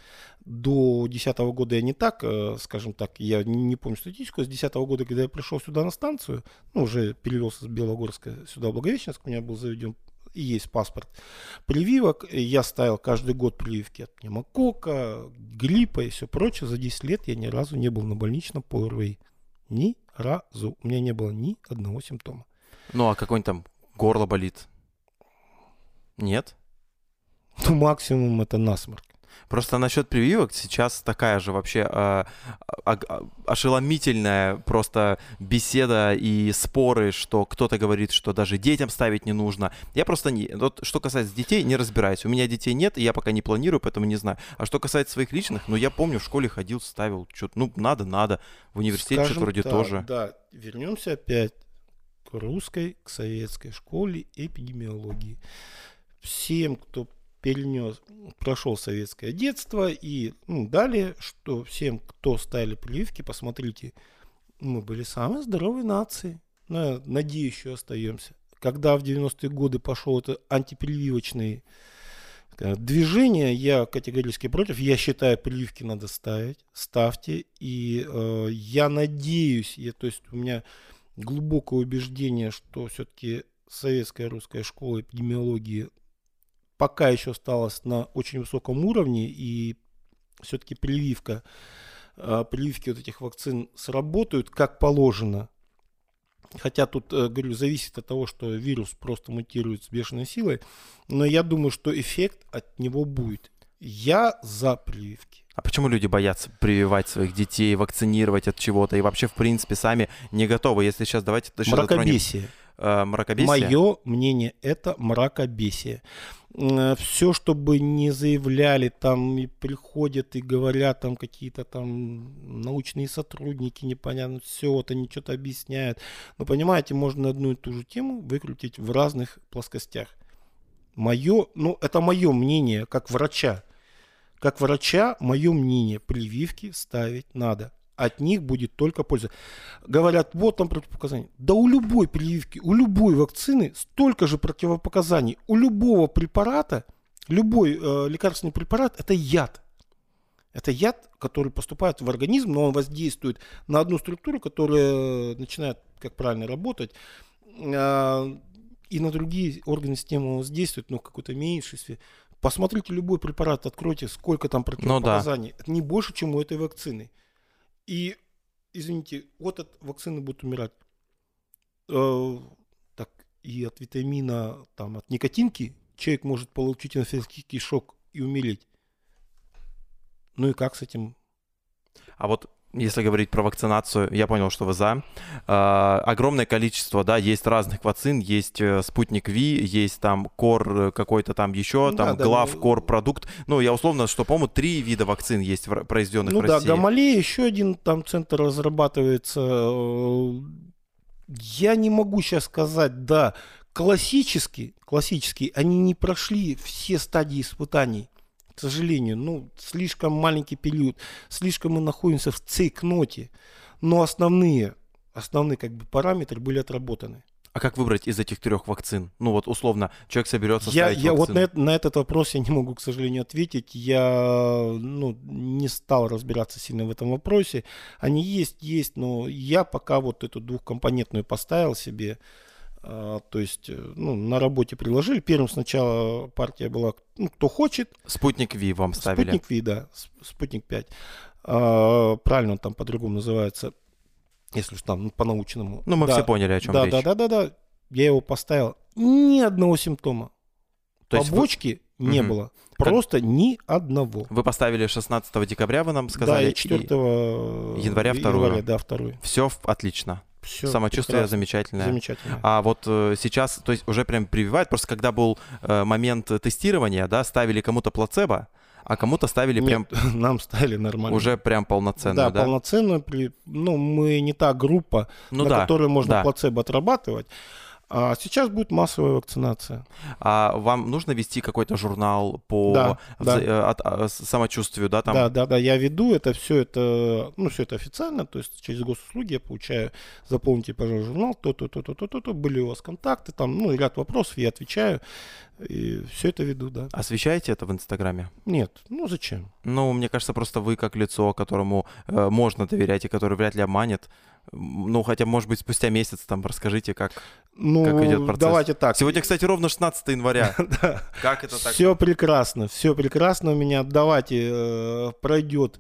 до 2010 года я не так, э, скажем так, я не, помню статистику, с 2010 года, когда я пришел сюда на станцию, ну, уже перевелся с Белогорска сюда, в Благовещенск, у меня был заведен и есть паспорт прививок. Я ставил каждый год прививки от пневмокока, гриппа и все прочее. За 10 лет я ни разу не был на больничном по ОРВИ. Ни разу. У меня не было ни одного симптома. Ну, а какой-нибудь там горло болит? Нет? Ну, максимум это насморк. Просто насчет прививок сейчас такая же вообще а- ошеломительная просто беседа и споры, что кто-то говорит, что даже детям ставить не нужно. Я просто не... Вот что касается детей, не разбираюсь. У меня детей нет, и я пока не планирую, поэтому не знаю. А что касается своих личных, ну я помню, в школе ходил, ставил, что-то, ну надо, надо. В университете Скажем вроде так, тоже. Да, вернемся опять к русской, к советской школе эпидемиологии. Всем, кто перенес, прошел советское детство и ну, далее, что всем, кто ставили прививки, посмотрите, мы были самой здоровой нацией. Я надеюсь, еще остаемся. Когда в 90-е годы пошел это антипрививочный э, движение, я категорически против. Я считаю, прививки надо ставить. Ставьте. И э, я надеюсь, я, то есть у меня глубокое убеждение, что все-таки советская русская школа эпидемиологии пока еще осталась на очень высоком уровне, и все-таки прививка, э, прививки вот этих вакцин сработают как положено. Хотя тут, э, говорю, зависит от того, что вирус просто мутирует с бешеной силой, но я думаю, что эффект от него будет. Я за прививки. А почему люди боятся прививать своих детей, вакцинировать от чего-то и вообще, в принципе, сами не готовы? Если сейчас давайте Мракобесие. Затронем, э, мракобесие? Мое мнение – это мракобесие. Все, чтобы не заявляли, там и приходят и говорят там какие-то там научные сотрудники, непонятно, все, вот они что-то объясняют. Но понимаете, можно одну и ту же тему выкрутить в разных плоскостях. Мое, ну это мое мнение, как врача. Как врача, мое мнение, прививки ставить надо. От них будет только польза. Говорят, вот там противопоказания. Да у любой прививки, у любой вакцины столько же противопоказаний. У любого препарата, любой э, лекарственный препарат – это яд. Это яд, который поступает в организм, но он воздействует на одну структуру, которая начинает, как правильно, работать. Э, и на другие органы системы воздействует, но в какой-то меньшинстве. Посмотрите любой препарат, откройте, сколько там противопоказаний. Ну, да. Это не больше, чем у этой вакцины. И, извините, вот от вакцины будут умирать. Э, так, и от витамина, там, от никотинки человек может получить анфилактический шок и умереть. Ну и как с этим? А вот если говорить про вакцинацию, я понял, что вы за. Э, огромное количество, да, есть разных вакцин, есть э, спутник Ви, есть там Кор э, какой-то там еще, там да, Глав, да, Кор продукт. Ну, я условно, что, по-моему, три вида вакцин есть произведенных ну, в России. Ну да, Гамалея, еще один там центр разрабатывается. Я не могу сейчас сказать, да, классические, классические, они не прошли все стадии испытаний к сожалению. Ну, слишком маленький период, слишком мы находимся в цейкноте. Но основные, основные как бы параметры были отработаны. А как выбрать из этих трех вакцин? Ну вот условно человек соберется я, я Вот на, на этот вопрос я не могу, к сожалению, ответить. Я ну, не стал разбираться сильно в этом вопросе. Они есть, есть, но я пока вот эту двухкомпонентную поставил себе. А, то есть, э, ну, на работе приложили. Первым сначала партия была, ну, кто хочет. Спутник Ви вам ставили. Спутник Ви, да, Спутник 5. А, правильно он там по-другому называется, если уж там ну, по-научному. Ну, мы да. все поняли, о чем да, речь. Да, да, да, да. Я его поставил. Ни одного симптома. То Побочки вы... не угу. было. Просто как... ни одного. Вы поставили 16 декабря, вы нам сказали. Да, и 4 и... января вторую. Января, да, вторую. Все отлично. Все Самочувствие прекрасно. замечательное. Замечательно. А вот э, сейчас, то есть уже прям прививают, просто когда был э, момент тестирования, да, ставили кому-то плацебо, а кому-то ставили Нет, прям... нам ставили нормально. Уже прям полноценную, да? Да, полноценную. Ну, мы не та группа, ну, на да, которой можно да. плацебо отрабатывать. А сейчас будет массовая вакцинация. А вам нужно вести какой-то журнал по да, да. Э, от, от, а, самочувствию, да? Там? Да, да, да, я веду это все это, ну все это официально, то есть через госуслуги я получаю, заполните, пожалуйста, журнал, то-то, то-то, то-то, то, были у вас контакты, там, ну ряд вопросов, я отвечаю, и все это веду, да. Освещаете это в Инстаграме? Нет, ну зачем? Ну, мне кажется, просто вы как лицо, которому э, можно доверять и который вряд ли обманет, ну, хотя, может быть, спустя месяц там расскажите, как, ну, как идет процесс. Давайте так. Сегодня, кстати, ровно 16 января. Как это так? Все прекрасно, все прекрасно у меня. Давайте э, пройдет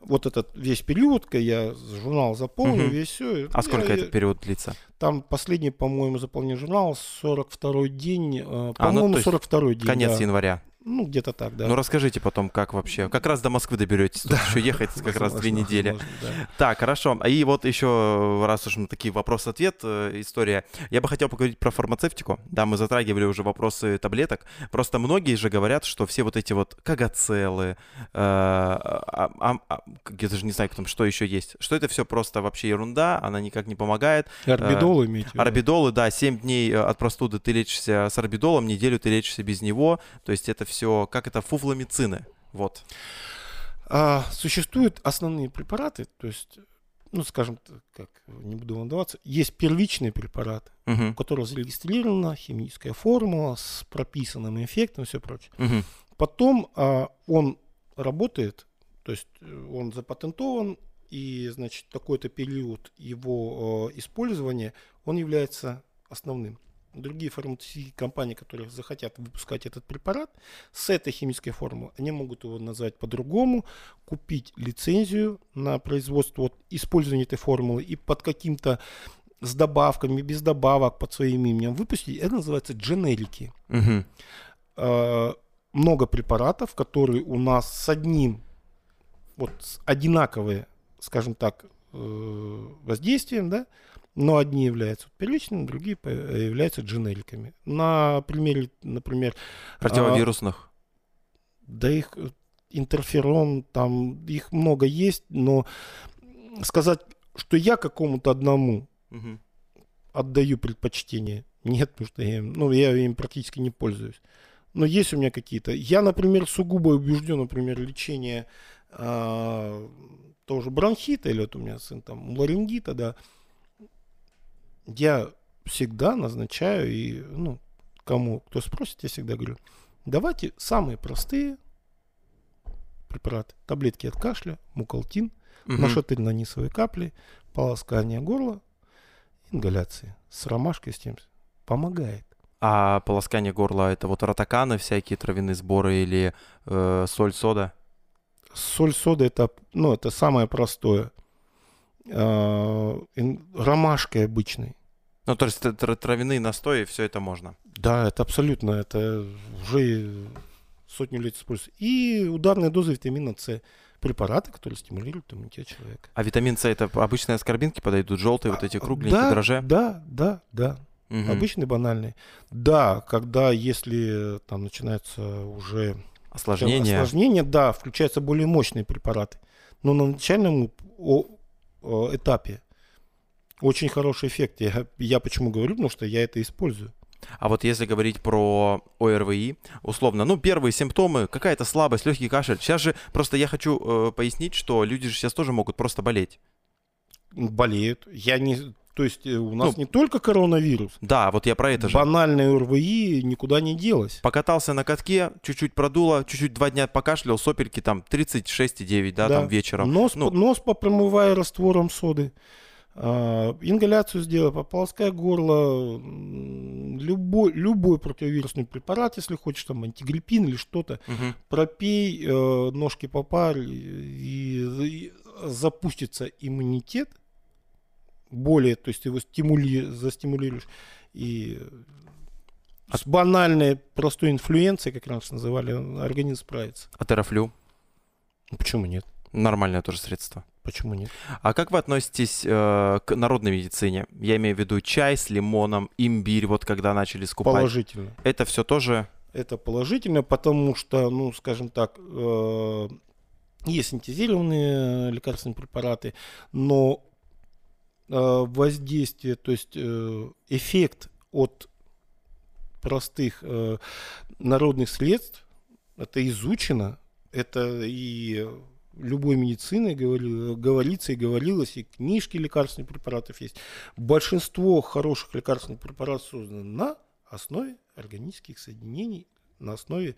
вот этот весь период, я журнал заполню, угу. весь все. А сколько этот период длится? Там последний, по-моему, заполнен журнал, 42-й день, э, по-моему, а, ну, 42-й день. Конец да. января. Ну, где-то так, да. Ну, расскажите потом, как вообще. Как раз до Москвы доберетесь. Тут да. еще ехать как раз две недели. Да. Так, хорошо. И вот еще, раз уж на такие вопрос-ответ э, история. Я бы хотел поговорить про фармацевтику. Да, мы затрагивали уже вопросы таблеток. Просто многие же говорят, что все вот эти вот кагацелы, э, а, а, а, я даже не знаю, там, что еще есть, что это все просто вообще ерунда, она никак не помогает. Орбидолы имеете Орбидолы, да, 7 дней от простуды ты лечишься с орбидолом, неделю ты лечишься без него. То есть это все, как это, фуфломицины, вот. А, существуют основные препараты, то есть, ну, скажем, как не буду волноваться, есть первичные препараты, угу. у которых зарегистрирована химическая формула с прописанным эффектом и все прочее. Угу. Потом а, он работает, то есть э, он запатентован, и, значит, такой-то период его э, использования, он является основным другие фармацевтические компании, которые захотят выпускать этот препарат с этой химической формулой, они могут его назвать по-другому, купить лицензию на производство вот, использования этой формулы и под каким-то с добавками, без добавок, под своим именем выпустить. Это называется дженерики. Угу. много препаратов, которые у нас с одним вот с одинаковые, скажем так, э, воздействием, да, но одни являются первичными, другие являются дженериками. На примере, например, Противовирусных. да их э, интерферон, там их много есть, но сказать, что я какому-то одному Мгм. отдаю предпочтение, нет, потому что я, ну, я им практически не пользуюсь. Но есть у меня какие-то. Я, например, сугубо убежден, например, лечение а, тоже бронхита, или вот у меня сын там ларингита, да, я всегда назначаю и, ну, кому, кто спросит, я всегда говорю, давайте самые простые препараты. Таблетки от кашля, мукалтин, Мгм. нашатырно-нисовые капли, полоскание горла, ингаляции с ромашкой, с тем. Помогает. А полоскание горла это вот ротаканы, всякие травяные сборы или э, соль, сода? Соль, сода это, ну, это самое простое. А, ин- ромашкой обычной. Ну, то есть тр- тр- травяные настои, все это можно. Да, это абсолютно, это уже сотню лет используется. И ударная доза витамина С. Препараты, которые стимулируют иммунитет человека. А витамин С это обычные аскорбинки подойдут, желтые вот эти кругленькие да, дрожжи? Да, да, да. Мгм. Обычный, банальный. Да, когда, если там начинается уже Осложнения. осложнения, да, включаются более мощные препараты. Но на начальном этапе очень хороший эффект. Я, я почему говорю, потому что я это использую. А вот если говорить про ОРВИ, условно, ну, первые симптомы, какая-то слабость, легкий кашель. Сейчас же просто я хочу э, пояснить, что люди же сейчас тоже могут просто болеть. Болеют. Я не, то есть э, у нас Ну, не только коронавирус. Да, вот я про это же. Банальное ОРВИ никуда не делось. Покатался на катке, чуть-чуть продуло, чуть-чуть два дня покашлял, сопельки там 36,9, да, там вечером. Нос, Ну. по- нос попромывая раствором соды. А, ингаляцию сделай, пополоскай горло. Любой, любой противовирусный препарат, если хочешь, там антигриппин или что-то. Мгм. пропей, э, ножки попарь, и, и запустится иммунитет более, то есть ты его стимули, застимулируешь, и с банальной простой инфлюенцией, как раньше называли, организм справится. А терафлю? Ну, Почему нет? Нормальное тоже средство. Почему нет? А как вы относитесь э, к народной медицине? Я имею в виду чай с лимоном, имбирь, вот когда начали скупать. Положительно. Это все тоже... Это положительно, потому что, ну, скажем так, э, есть синтезированные лекарственные препараты, но воздействие, то есть э, эффект от простых э, народных средств, это изучено, это и любой говори- говорится и говорилось, и книжки лекарственных препаратов есть. Большинство хороших лекарственных препаратов создано на основе органических соединений, на основе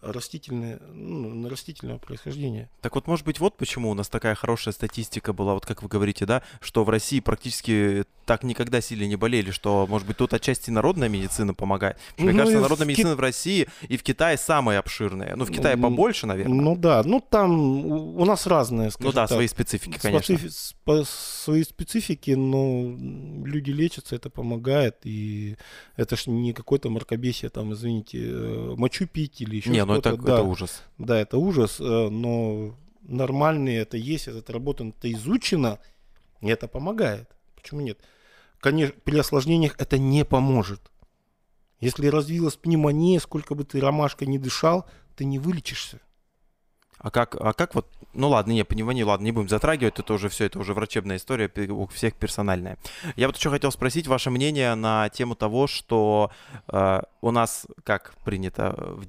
растительной, ну, растительного происхождения. Так вот, может быть, вот почему у нас такая хорошая статистика была, вот как вы говорите, да, что в России практически так никогда сильно не болели, что, может быть, тут отчасти народная медицина помогает. Потому Мне Ну, кажется, в народная Ки- медицина в России и в Китае самая обширная. Ну, в Китае побольше, наверное. Ну да, ну там у нас разные, Ну да, так, свои специфики, конечно. специфи- с- по своей специфике, но люди лечатся, это помогает, и это ж не какое-то мракобесие, там, извините, э, мочу пить или еще Не, ну это, что-то. да, это ужас. да, это ужас, э, но нормальные это есть, это отработано, это изучено, и это помогает. Почему нет? Конечно, при осложнениях это не поможет. Если развилась пневмония, сколько бы ты ромашкой не дышал, ты не вылечишься. А как, а как вот, ну ладно, не, пневмонию, ладно, не будем затрагивать, это уже все, это уже врачебная история, у всех персональная. Я вот еще хотел спросить ваше мнение на тему того, что э, у нас, как принято, в,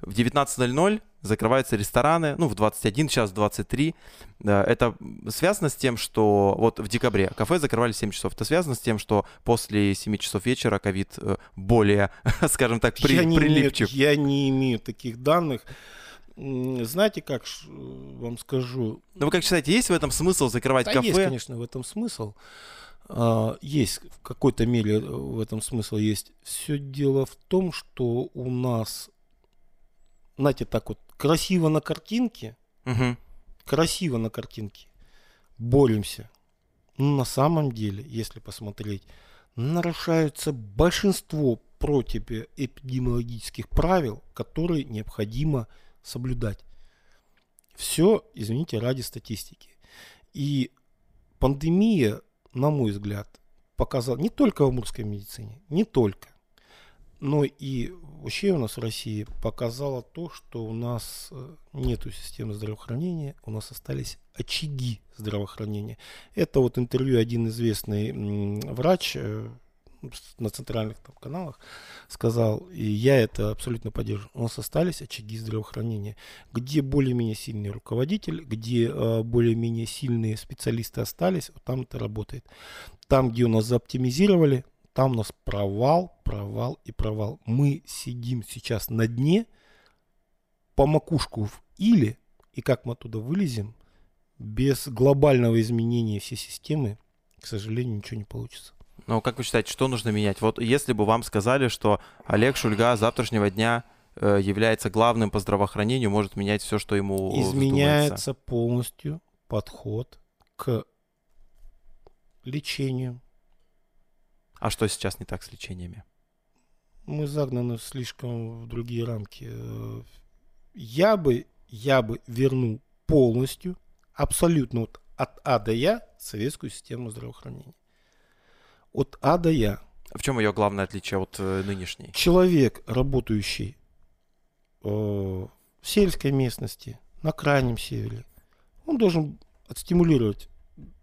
в 19.00 закрываются рестораны, ну, в 21, сейчас 23. Да, Это связано с тем, что вот в декабре кафе закрывали в 7 часов. Это связано с тем, что после 7 часов вечера ковид э, более, скажем так, при- я, не имею, прилипчив. я не имею таких данных. Знаете, как ш- вам скажу? Ну, вы как считаете, есть в этом смысл закрывать Да кафе? есть, конечно, в этом смысл. А, Есть в какой-то мере э, в этом смысл есть. Все дело в том, что у нас, знаете, так вот красиво на картинке, Мгм. красиво на картинке боремся. Но на самом деле, если посмотреть, нарушаются большинство противоэпидемиологических правил, которые необходимо соблюдать. Все, извините, ради статистики. И пандемия, на мой взгляд, показала не только в амурской медицине, не только, но и вообще у нас в России показала то, что у нас э, нету системы здравоохранения, у нас остались очаги здравоохранения. Это вот интервью один известный врач э, на центральных там, каналах сказал, и я это абсолютно поддерживаю, у нас остались очаги здравоохранения, где более-менее сильный руководитель, где э, более-менее сильные специалисты остались, там это работает. Там, где у нас заоптимизировали, там у нас провал, провал и провал. Мы сидим сейчас на дне, по макушку в иле, и как мы оттуда вылезем, без глобального изменения всей системы, к сожалению, ничего не получится. Ну, как вы считаете, что нужно менять? Вот если бы вам сказали, что Олег Шульга с завтрашнего дня э, является главным по здравоохранению, может менять все, что ему Изменяется вздумается. полностью подход к лечению. А что сейчас не так с лечениями? Мы загнаны слишком в другие рамки. Я бы, я бы вернул полностью, абсолютно вот от А до Я советскую систему здравоохранения от А до Я. В чем ее главное отличие от э, нынешней? Человек, работающий э, в сельской местности, на крайнем севере, он должен отстимулировать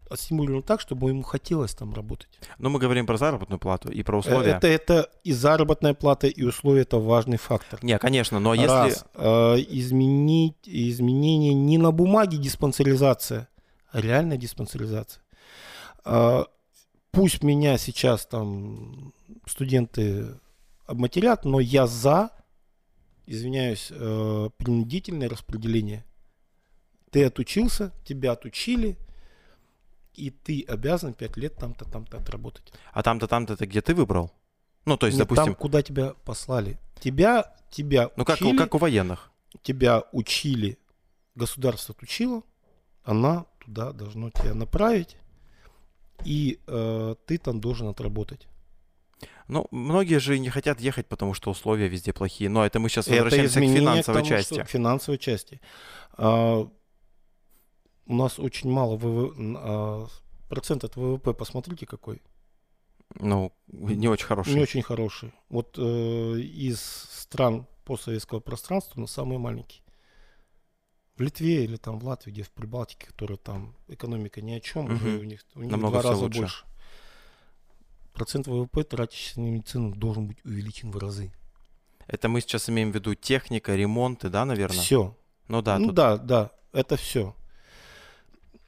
отстимулирован так, чтобы ему хотелось там работать. Но мы говорим про заработную плату и про э, условия. Это, это и заработная плата, и условия это важный фактор. Не, конечно, но если... Раз, э, изменить, изменение не на бумаге диспансеризация, а реальная диспансеризация. Э, пусть меня сейчас там студенты обматерят, но я за, извиняюсь, э, принудительное распределение. Ты отучился, тебя отучили, и ты обязан 5 лет там-то, там-то отработать. А там-то, там-то это где ты выбрал? Ну, то есть, Нет, допустим... Там, куда тебя послали. Тебя, тебя Ну, как, учили, как у военных. Тебя учили, государство отучило, она туда должно тебя направить и э, ты там должен отработать. Ну, многие же не хотят ехать, потому что условия везде плохие. Но это мы сейчас возвращаемся к финансовой к тому, части. Что, к финансовой части. А, у нас очень мало ВВ, а, процент от ВВП, посмотрите какой. Ну, не очень хороший. Не очень хороший. Вот э, из стран постсоветского пространства, но самый маленький в Литве или там в Латвии, где в Прибалтике, которая там экономика ни о чем, угу. уже у них, у них Намного два раза лучше. больше. Процент ВВП, тратящийся на медицину, должен быть увеличен в разы. Это мы сейчас имеем в виду техника, ремонты, да, наверное? Все. Ну да. Ну тут... да, да, это все.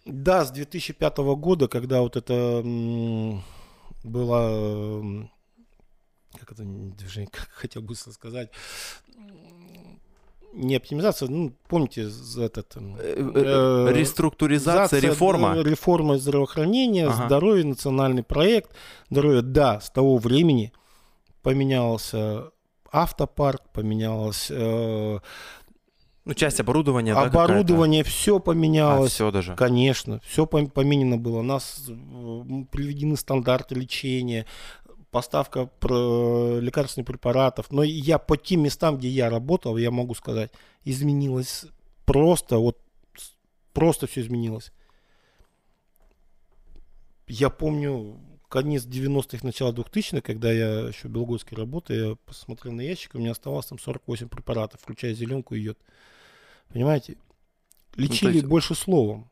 Да, с 2005 года, когда вот это было, как это движение, как хотел быстро сказать, не оптимизация, ну, помните, этот... Э, э, э Реструктуризация, реформа. Реформа здравоохранения, ага. здоровье, национальный проект, здоровье, да, с того времени поменялся автопарк, поменялось... Э, ну, часть оборудования, Оборудование, да, все поменялось. А, все даже. Конечно, все поменено было. У нас приведены стандарты лечения, поставка лекарственных препаратов. Но я по тем местам, где я работал, я могу сказать, изменилось просто, вот просто все изменилось. Я помню конец 90-х, начало 2000-х, когда я еще в Белгородске работал, я посмотрел на ящик, у меня оставалось там 48 препаратов, включая зеленку и йод. Понимаете? Лечили ну, есть... больше словом.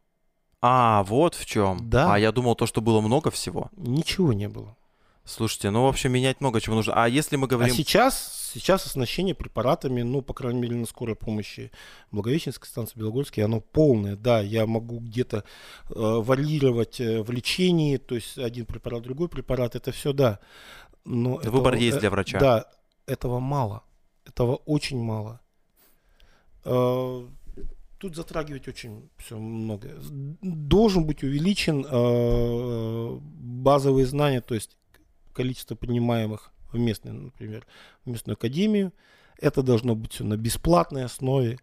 А, вот в чем. Да. А я думал, то, что было много всего. Ничего не было. Слушайте, ну, в общем, менять много чего нужно. А если мы говорим... А сейчас, сейчас оснащение препаратами, ну, по крайней мере, на скорой помощи Благовещенской станции Белогорской, оно полное. Да, я могу где-то э, варьировать э, в лечении, то есть один препарат, другой препарат, это все, да. Но Выбор этого, есть э, для врача. Да, этого мало. Этого очень мало. Э, тут затрагивать очень все много. Должен быть увеличен э, базовые знания, то есть количество принимаемых в местную, например, в местную академию. Это должно быть все на бесплатной основе.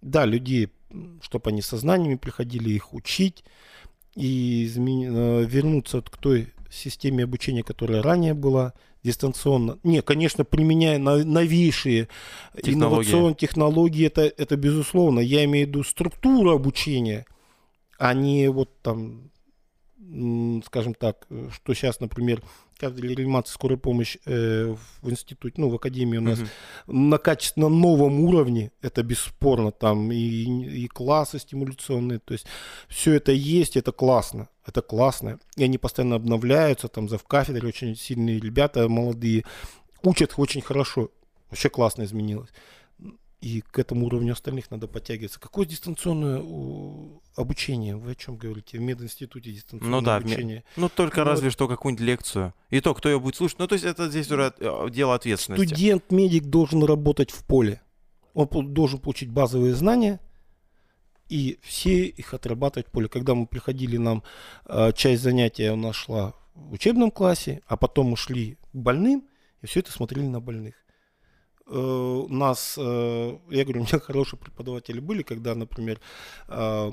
Да, людей, чтобы они со знаниями приходили, их учить и измен... Э, вернуться к той системе обучения, которая ранее была, дистанционно. Не, конечно, применяя новейшие технологии. инновационные технологии, это, это безусловно. Я имею в виду структуру обучения, а не вот там, скажем так, что сейчас, например, кафедре реанимации скорой помощи э, в институте, ну, в академии у нас угу. на качественно новом уровне, это бесспорно, там и, и классы стимуляционные, то есть все это есть, это классно, это классно. И они постоянно обновляются, там за в кафедре очень сильные ребята, молодые, учат очень хорошо, вообще классно изменилось и к этому уровню остальных надо подтягиваться. Какое дистанционное обучение? Вы о чем говорите? В мединституте дистанционное ну, да, обучение? Ну, только ну, разве что какую-нибудь лекцию. И то, кто ее будет слушать. Ну, то есть это здесь уже э, дело ответственности. Студент-медик должен работать в поле. Он должен получить базовые знания, и все их отрабатывать в поле. Когда мы приходили, нам э, часть занятия у нас шла в учебном классе, а потом мы шли к больным, и все это смотрели на больных. Э, у нас, э, я говорю, у меня хорошие преподаватели были, когда, например, э,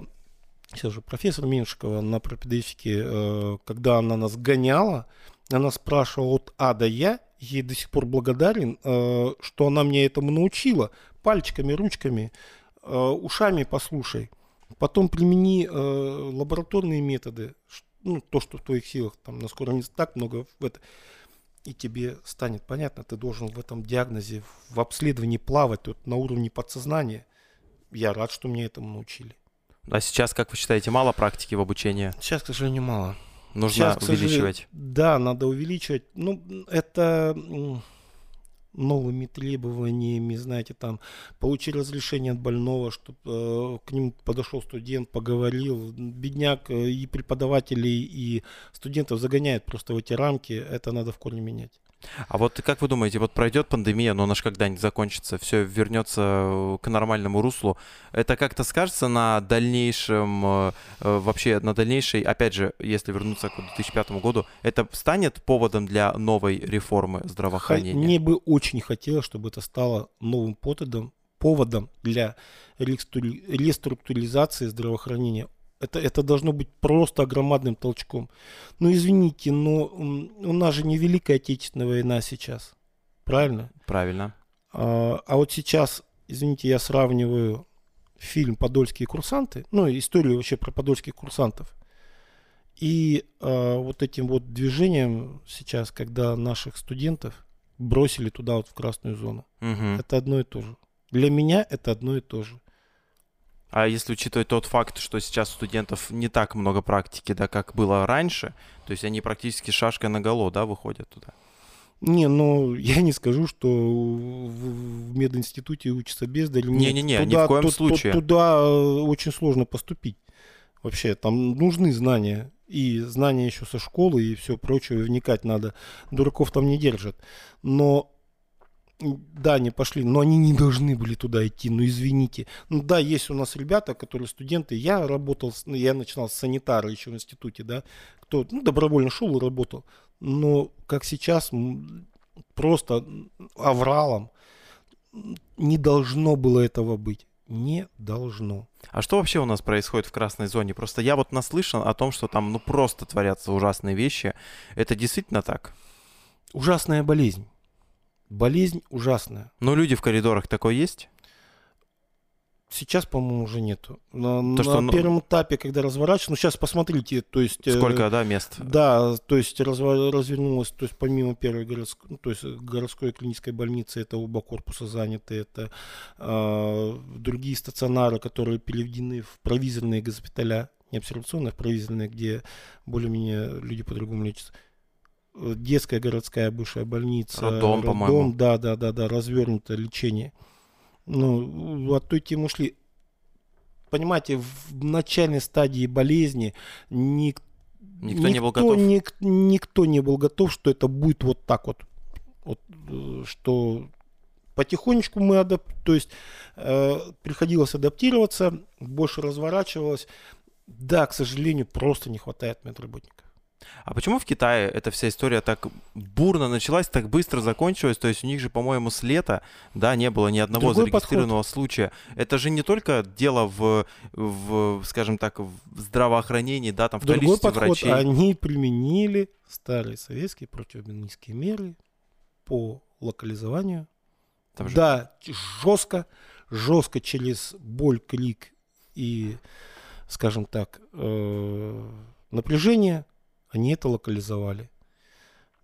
сейчас же профессор Меньшикова на пропедевтике, когда она нас гоняла, она спрашивала от А до Я, ей до сих пор благодарен, что она мне этому научила. Пальчиками, ручками, ушами послушай. Потом примени лабораторные методы, ну, то, что в твоих силах, там, на скором не так много в это и тебе станет понятно, ты должен в этом диагнозе, в обследовании плавать вот, на уровне подсознания. Я рад, что мне этому научили. А сейчас, как вы считаете, мало практики в обучении? Сейчас, к сожалению, мало. Нужно сейчас, увеличивать. Да, надо увеличивать. Ну, это новыми требованиями, знаете, там, получить разрешение от больного, чтобы э, к ним подошел студент, поговорил. Бедняк э, и преподавателей, и студентов загоняет просто в эти рамки, это надо в корне менять. А вот как вы думаете, вот пройдет пандемия, но она же когда-нибудь закончится, все вернется э, к нормальному руслу, это как-то скажется на дальнейшем, э, э, вообще на дальнейшей, опять же, если вернуться к 2005 году, это станет поводом для новой реформы здравоохранения? Мне бы очень хотелось, чтобы это стало новым поводом, поводом для реструктуризации здравоохранения это, это должно быть просто громадным толчком. Ну, извините, но у нас же не Великая Отечественная война сейчас. Правильно? Правильно. А, а вот сейчас, извините, я сравниваю фильм «Подольские курсанты», ну, историю вообще про подольских курсантов. И а, вот этим вот движением сейчас, когда наших студентов бросили туда вот в красную зону, угу. это одно и то же. Для меня это одно и то же. А если учитывать тот факт, что сейчас студентов не так много практики, да, как было раньше, то есть они практически шашкой на голо, да, выходят туда? Не, ну, я не скажу, что в мединституте учатся бездари. Не-не-не, ни в коем ту, случае. Туда э, очень сложно поступить. Вообще, там нужны знания. И знания еще со школы и все прочее. Вникать надо. Дураков там не держат. Но да, они пошли, но они не должны были туда идти, ну извините. Ну да, есть у нас ребята, которые студенты, я работал, я начинал с санитара еще в институте, да, кто ну, добровольно шел и работал, но как сейчас просто авралом не должно было этого быть. Не должно. А что вообще у нас происходит в красной зоне? Просто я вот наслышан о том, что там ну просто творятся ужасные вещи. Это действительно так? Ужасная болезнь. Болезнь ужасная. Но люди в коридорах такой есть? Сейчас, по-моему, уже нету. На, то, на что, первом этапе, когда разворачивается, ну сейчас посмотрите, то есть... Э, Сколько, э, да, мест? Да, то есть разво, развернулось, то есть помимо первой городской, ну, то есть городской клинической больницы, это оба корпуса заняты, это э, другие стационары, которые переведены в провизорные госпиталя, не обсервационные, а провизорные, где более-менее люди по-другому лечатся детская городская бывшая больница. Роддом, роддом по-моему. Да, да, да, да, развернутое лечение. Ну, от той темы ушли. Понимаете, в начальной стадии болезни ник, никто, никто не был готов. Ник, никто не был готов, что это будет вот так вот. вот э, что потихонечку мы адап... то есть э, приходилось адаптироваться, больше разворачивалось. Да, к сожалению, просто не хватает медработников. А почему в Китае эта вся история так бурно началась, так быстро закончилась? То есть у них же, по-моему, с лета, да, не было ни одного Другой зарегистрированного подход. случая. Это же не только дело в, в, скажем так, в здравоохранении, да, там в Другой количестве подход. врачей. Они применили старые советские противобиологические меры по локализованию. Там же- Да, жестко, жестко через боль, крик и, скажем так, э, напряжение, они это локализовали.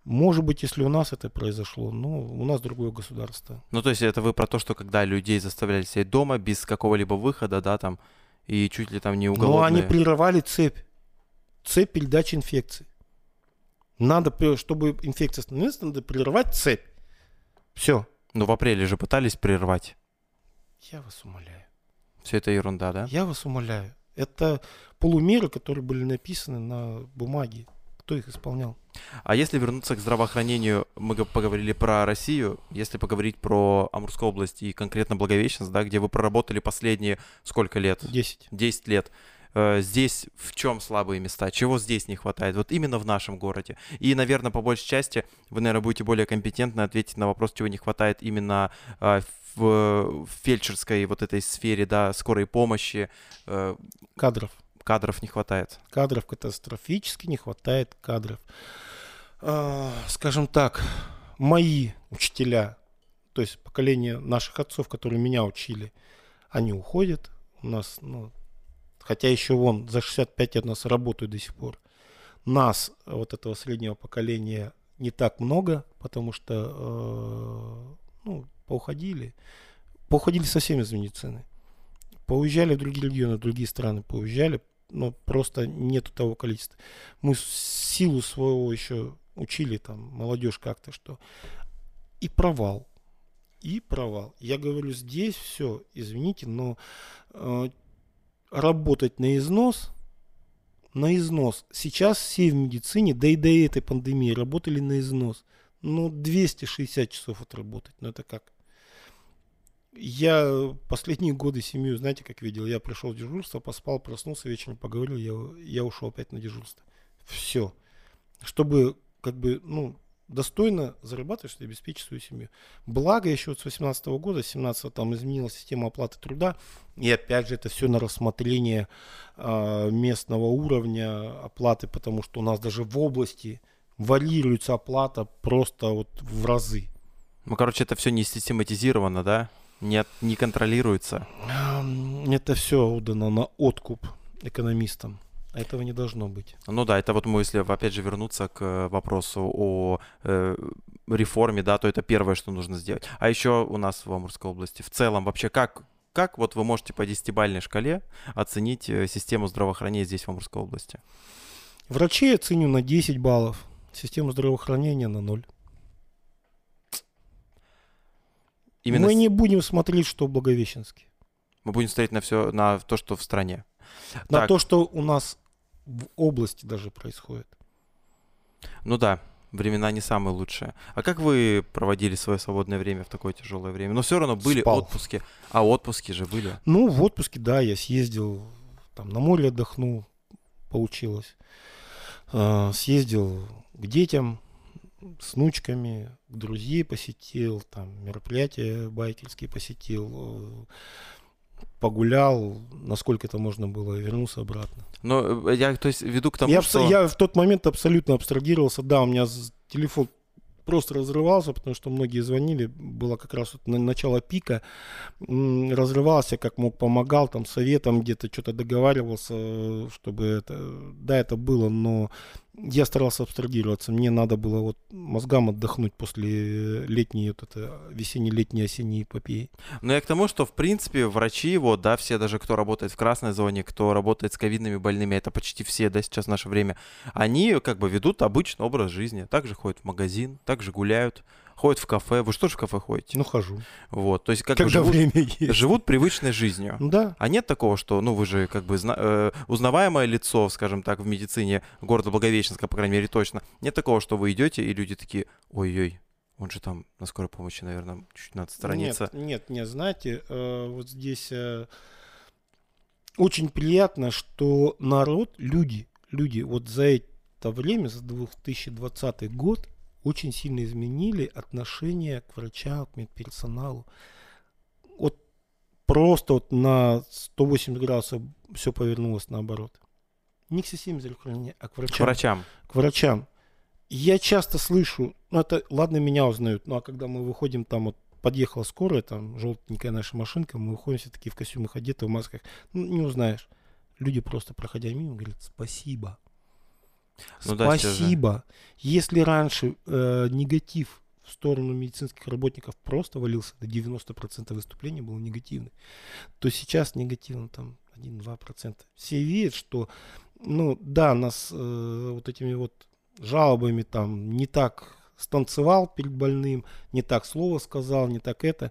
Может быть, если у нас это произошло, но у нас другое государство. Ну, то есть это вы про то, что когда людей заставляли сидеть дома без какого-либо выхода, да, там, и чуть ли там не Но уголовные... они прерывали цепь, цепь передачи инфекции. Надо, чтобы инфекция остановилась, надо прерывать цепь. Все. Ну, в апреле же пытались прервать. Я вас умоляю. Все это ерунда, да? Я вас умоляю. Это полумеры, которые были написаны на бумаге. Кто их исполнял? А если вернуться к здравоохранению, мы поговорили про Россию, если поговорить про Амурскую область и конкретно Благовещенск, да, где вы проработали последние сколько лет? 10. 10 лет. Э, Здесь в чем слабые места? Чего здесь не хватает? Вот именно в нашем городе. И, наверное, по большей части вы, наверное, будете более компетентны ответить на вопрос, чего не хватает именно э, в, в фельдшерской вот этой сфере, да, скорой помощи. Э, Кадров. Кадров не хватает. Кадров катастрофически не хватает кадров. А, скажем так, мои учителя, то есть поколение наших отцов, которые меня учили, они уходят. У нас, ну, хотя еще вон за 65 лет нас работают до сих пор. Нас, вот этого среднего поколения, не так много, потому что, э, ну, поуходили. Поуходили совсем из медицины. Поуезжали в другие регионы, в другие страны, поуезжали, но просто нету того количества. Мы силу своего еще учили там молодежь как-то, что и провал, и провал. Я говорю, здесь все, извините, но э, работать на износ, на износ. Сейчас все в медицине, да и до этой пандемии работали на износ. Ну, 260 часов отработать, ну это как? Я последние годы семью, знаете, как видел? Я пришел в дежурство, поспал, проснулся, вечером поговорил, я, я ушел опять на дежурство. Все. Чтобы, как бы, ну, достойно зарабатывать, чтобы обеспечить свою семью. Благо, еще вот с 18 года, с 17 там изменилась система оплаты труда, и опять же это все на рассмотрение а, местного уровня оплаты, потому что у нас даже в области варьируется оплата просто вот в разы. Ну, короче, это все не систематизировано, да? Не, от- не контролируется. Это все отдано на откуп экономистам. Этого не должно быть. Ну да, это вот мы, если опять же вернуться к э, вопросу о э, реформе, да, то это первое, что нужно сделать. А еще у нас в Амурской области в целом вообще как, как вот вы можете по десятибалльной шкале оценить э, систему здравоохранения здесь в Амурской области? Врачей я ценю на 10 баллов, систему здравоохранения на 0. Именно Мы не будем смотреть, что в Благовещенске. мы будем смотреть на все, на то, что в стране. На Так. то, что у нас в области даже происходит. Ну да, времена не самые лучшие. А как вы проводили свое свободное время в такое тяжелое время? Но все равно были Спал. отпуски. А отпуски же были. Ну, в отпуске, да, я съездил, там на море отдохнул, получилось. А, съездил к детям, с внучками, друзей посетил, там мероприятия байкерские посетил, э, погулял, насколько это можно было, вернулся обратно. Но э, я, то есть, веду к тому, я, что... я в тот момент абсолютно абстрагировался, да, у меня телефон просто разрывался, потому что многие звонили, было как раз вот на- начало пика, разрывался, как мог, помогал, там, советом где-то что-то договаривался, э, чтобы это, да, это было, но я старался абстрагироваться, мне надо было вот мозгам отдохнуть после летней, вот это, весенне-летней, осенней эпопеи. Но я к тому, что, в принципе, врачи, вот, да, все даже, кто работает в красной зоне, кто работает с ковидными больными, это почти все, да, сейчас в наше время, они как бы ведут обычный образ жизни. Также ходят в магазин, также гуляют, ходят в кафе. Вы что же в кафе ходите? Ну, хожу. Вот, то есть как бы Когда живут, время есть. живут привычной жизнью. Ну Да, А нет такого, что, ну, вы же как бы зна- э, узнаваемое лицо, скажем так, в медицине города Благовещенска, по крайней мере, точно. Нет такого, что вы идете, и люди такие, ой-ой, он же там на скорой помощи, наверное, чуть надо отстраниться. Нет, нет, нет, знаете, э, вот здесь э, очень приятно, что народ, люди, люди вот за это время, за 2020 год, очень сильно изменили отношение к врачам, к медперсоналу. Вот просто вот на 180 градусов все повернулось наоборот. Не к системе здравоохранения, а к К врачам врачам. к врачам. Я часто слышу, ну это, ладно, меня узнают, ну а когда мы выходим там вот подъехала скорая, там желтенькая наша машинка, мы выходим все такие в костюмах одеты, в масках, ну, не узнаешь. Люди просто проходя мимо говорят спасибо. Ну, спасибо. Да, Если раньше э, негатив в сторону медицинских работников просто валился, до 90% выступлений было негативный, то сейчас негативно там 1-2%. Все видят, что, ну да, нас э, вот этими вот жалобами там не так станцевал перед больным, не так слово сказал, не так это.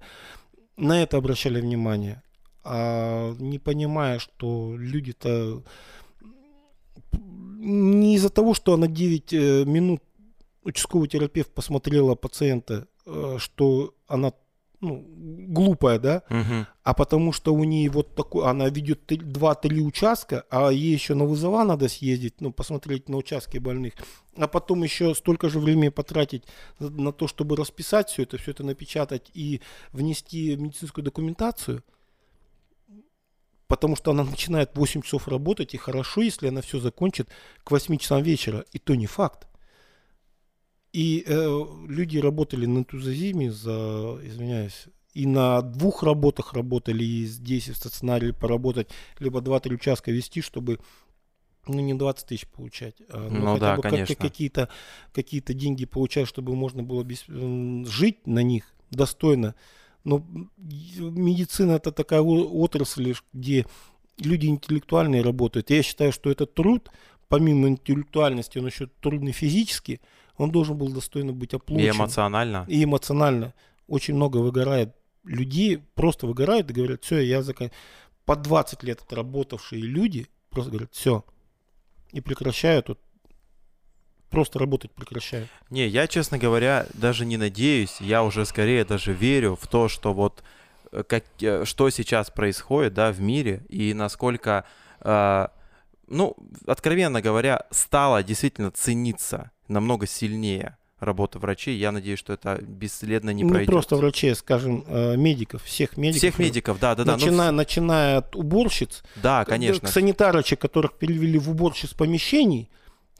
На это обращали внимание. А не понимая, что люди-то не из-за того, что она 9 э, минут участковый терапевт посмотрела пациента, э, что она ну, глупая, да, угу. а потому что у нее вот такой, она ведет 2-3 участка, а ей еще на вызова надо съездить, ну, посмотреть на участки больных, а потом еще столько же времени потратить на то, чтобы расписать все это, все это напечатать и внести медицинскую документацию, потому что она начинает 8 часов работать, и хорошо, если она все закончит к 8 часам вечера, и то не факт. И э, люди работали на энтузиазме за, извиняюсь, и на двух работах работали, и здесь, и в стационаре поработать, либо два-три участка вести, чтобы ну, не 20 тысяч получать, а ну, ну хотя да, бы конечно. Как, какие-то, какие-то деньги получать, чтобы можно было без, жить на них достойно. Но медицина это такая отрасль, где люди интеллектуальные работают. Я считаю, что этот труд, помимо интеллектуальности, он еще трудный физически – он должен был достойно быть оплачен. И эмоционально. И эмоционально. Очень много выгорает людей, просто выгорают и говорят, все, я закон... По 20 лет отработавшие люди просто говорят, все, и прекращают вот просто работать прекращают. Не, я, честно говоря, даже не надеюсь, я уже скорее даже верю в то, что вот э, как, э, что сейчас происходит, да, в мире и насколько, э, ну, откровенно говоря, стало действительно цениться намного сильнее работа врачей. Я надеюсь, что это бесследно не ну, пройдет. Не просто врачей, скажем, э, медиков, всех медиков. Всех медиков, да, да, да. Начиная, ну... начиная от уборщиц, да, конечно. к санитарочек, которых перевели в уборщиц помещений,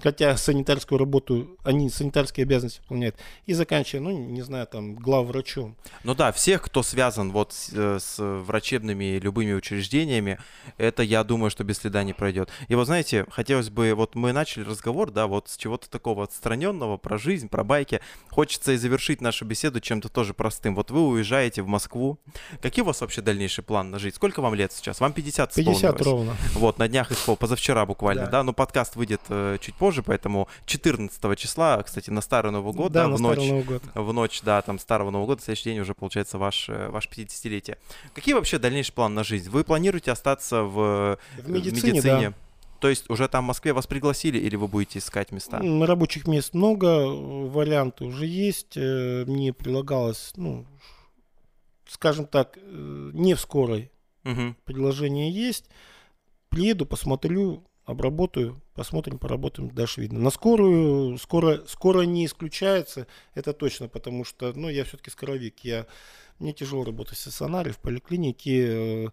хотя санитарскую работу, они санитарские обязанности выполняют, и заканчивая, ну, не знаю, там, главврачом. Ну да, всех, кто связан вот с, э, с врачебными любыми учреждениями, это, я думаю, что без следа не пройдет. И вот, знаете, хотелось бы, вот мы начали разговор, да, вот с чего-то такого отстраненного, про жизнь, про байки. Хочется и завершить нашу беседу чем-то тоже простым. Вот вы уезжаете в Москву. Какие у вас вообще дальнейший план на жизнь? Сколько вам лет сейчас? Вам 50 исполнилось? 50 ровно. Вот, на днях исполнилось, позавчера буквально, да, да? но подкаст выйдет э, чуть позже позже, поэтому 14 числа, кстати, на Старый Новый год, да, да в ночь, Новый год. в ночь, да, там Старого Нового года, следующий день уже получается ваш, э, ваш 50-летие. Какие вообще дальнейшие планы на жизнь? Вы планируете остаться в, в медицине? медицине? Да. То есть уже там в Москве вас пригласили или вы будете искать места? Рабочих мест много, варианты уже есть. Э, мне прилагалось, ну, скажем так, э, не в скорой. Угу. Предложение есть. Приеду, посмотрю, обработаю, посмотрим, поработаем, дальше видно. На скорую, скоро, скоро не исключается, это точно, потому что, ну, я все-таки скоровик, я, мне тяжело работать в стационаре, в поликлинике. Э,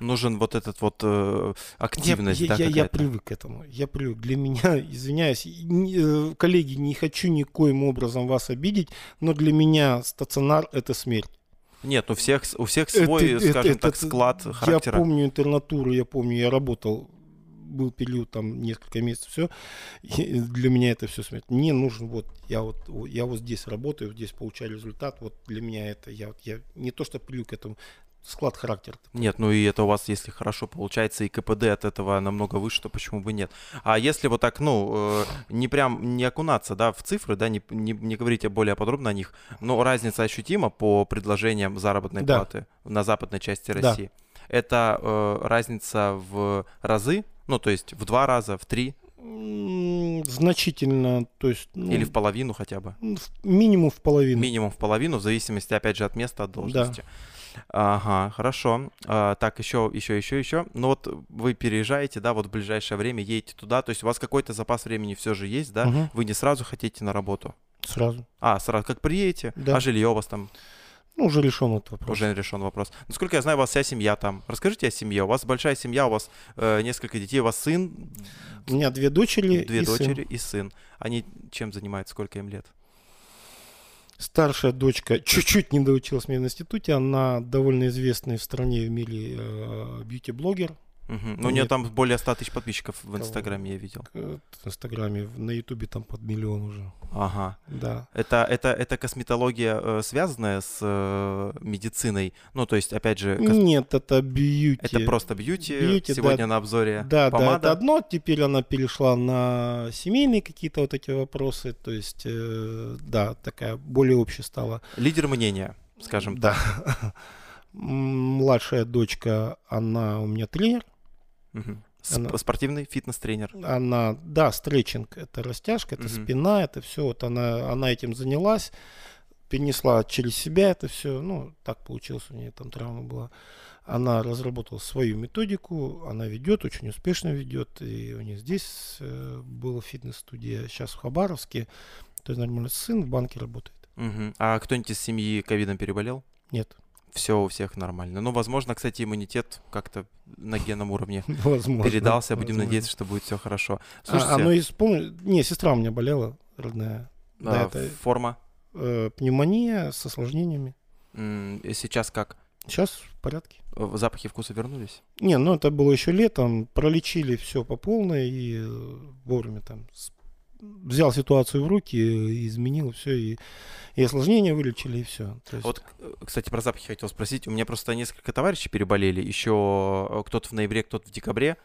Нужен вот этот вот э, активность, я, да, я, я привык к этому, я привык. Для меня, извиняюсь, не, э, коллеги, не хочу никоим образом вас обидеть, но для меня стационар это смерть. Нет, ну всех, у всех свой, это, скажем это, так, это, склад характера. Я помню интернатуру, я помню, я работал был период там несколько месяцев, все, и для меня это все смерть. Мне нужен вот, я вот, я вот здесь работаю, здесь получаю результат, вот для меня это, я, я не то что привык к этому, склад характера. Нет, ну и это у вас, если хорошо получается, и КПД от этого намного выше, то почему бы нет? А если вот так, ну, э, не прям не окунаться, да, в цифры, да, не, не, не говорите более подробно о них, но разница ощутима по предложениям заработной да. платы на западной части России. Да. Это э, разница в разы ну, то есть в два раза, в три? Значительно, то есть... Ну, Или в половину хотя бы? Минимум в половину. Минимум в половину, в зависимости, опять же, от места, от должности. Да. Ага, хорошо. А, так, еще, еще, еще, еще. Ну вот вы переезжаете, да, вот в ближайшее время едете туда, то есть у вас какой-то запас времени все же есть, да? Угу. Вы не сразу хотите на работу? Сразу. А, сразу, как приедете? Да. А жилье у вас там? Ну, уже решен этот вопрос. Уже решен вопрос. Насколько я знаю, у вас вся семья там. Расскажите о семье. У вас большая семья, у вас э, несколько детей, у вас сын. У меня две дочери. Две и дочери сын. и сын. Они чем занимаются, сколько им лет? Старшая дочка чуть-чуть не доучилась мне в институте. Она довольно известный в стране и в мире э, бьюти-блогер. Мгм. Ну, у нее там более 100 тысяч подписчиков в? Инстаграме, я видел. В Инстаграме, на Ютубе там под миллион уже. Ага. Да. Это, это, это косметология, э, связанная с э, медициной? Ну, то есть, опять же, кос- Нет, это бьюти. это просто бьюти. Бьюти, Сегодня да. на обзоре Да, да, помада. это одно. Теперь она перешла на семейные какие-то вот эти вопросы. То есть, э, да, такая более общая стала. Лидер мнения, скажем Да. М, Младшая дочка, она у меня тренер. Она- Спортивный фитнес-тренер. Она, да, стретчинг, это растяжка, это Мгм. спина, это все. Вот она, она этим занялась, перенесла через себя это все. Ну, так получилось, у нее там травма была. Она разработала свою методику, она ведет, очень успешно ведет. И у них здесь э, была фитнес-студия, сейчас в Хабаровске. То есть нормально сын в банке работает. Мгм. А кто-нибудь из семьи ковидом переболел? Нет, Все у всех нормально. Ну, возможно, кстати, иммунитет как-то на генном уровне возможно. передался. Будем возможно. надеяться, что будет все хорошо. А, Слушайте, оно исполнено... Не, сестра у меня болела, родная. Да, а, это форма э, пневмония с осложнениями. сейчас как? Сейчас в порядке. В запахи вкуса вернулись? Не, ну это было еще летом, пролечили все по полной и э, вовремя там с- взял ситуацию в руки, и изменил все, и, и осложнения вылечили, и все. Вот, э, кстати, про запахи хотел спросить. У меня просто несколько товарищей переболели. Еще э, кто-то в ноябре, кто-то в декабре.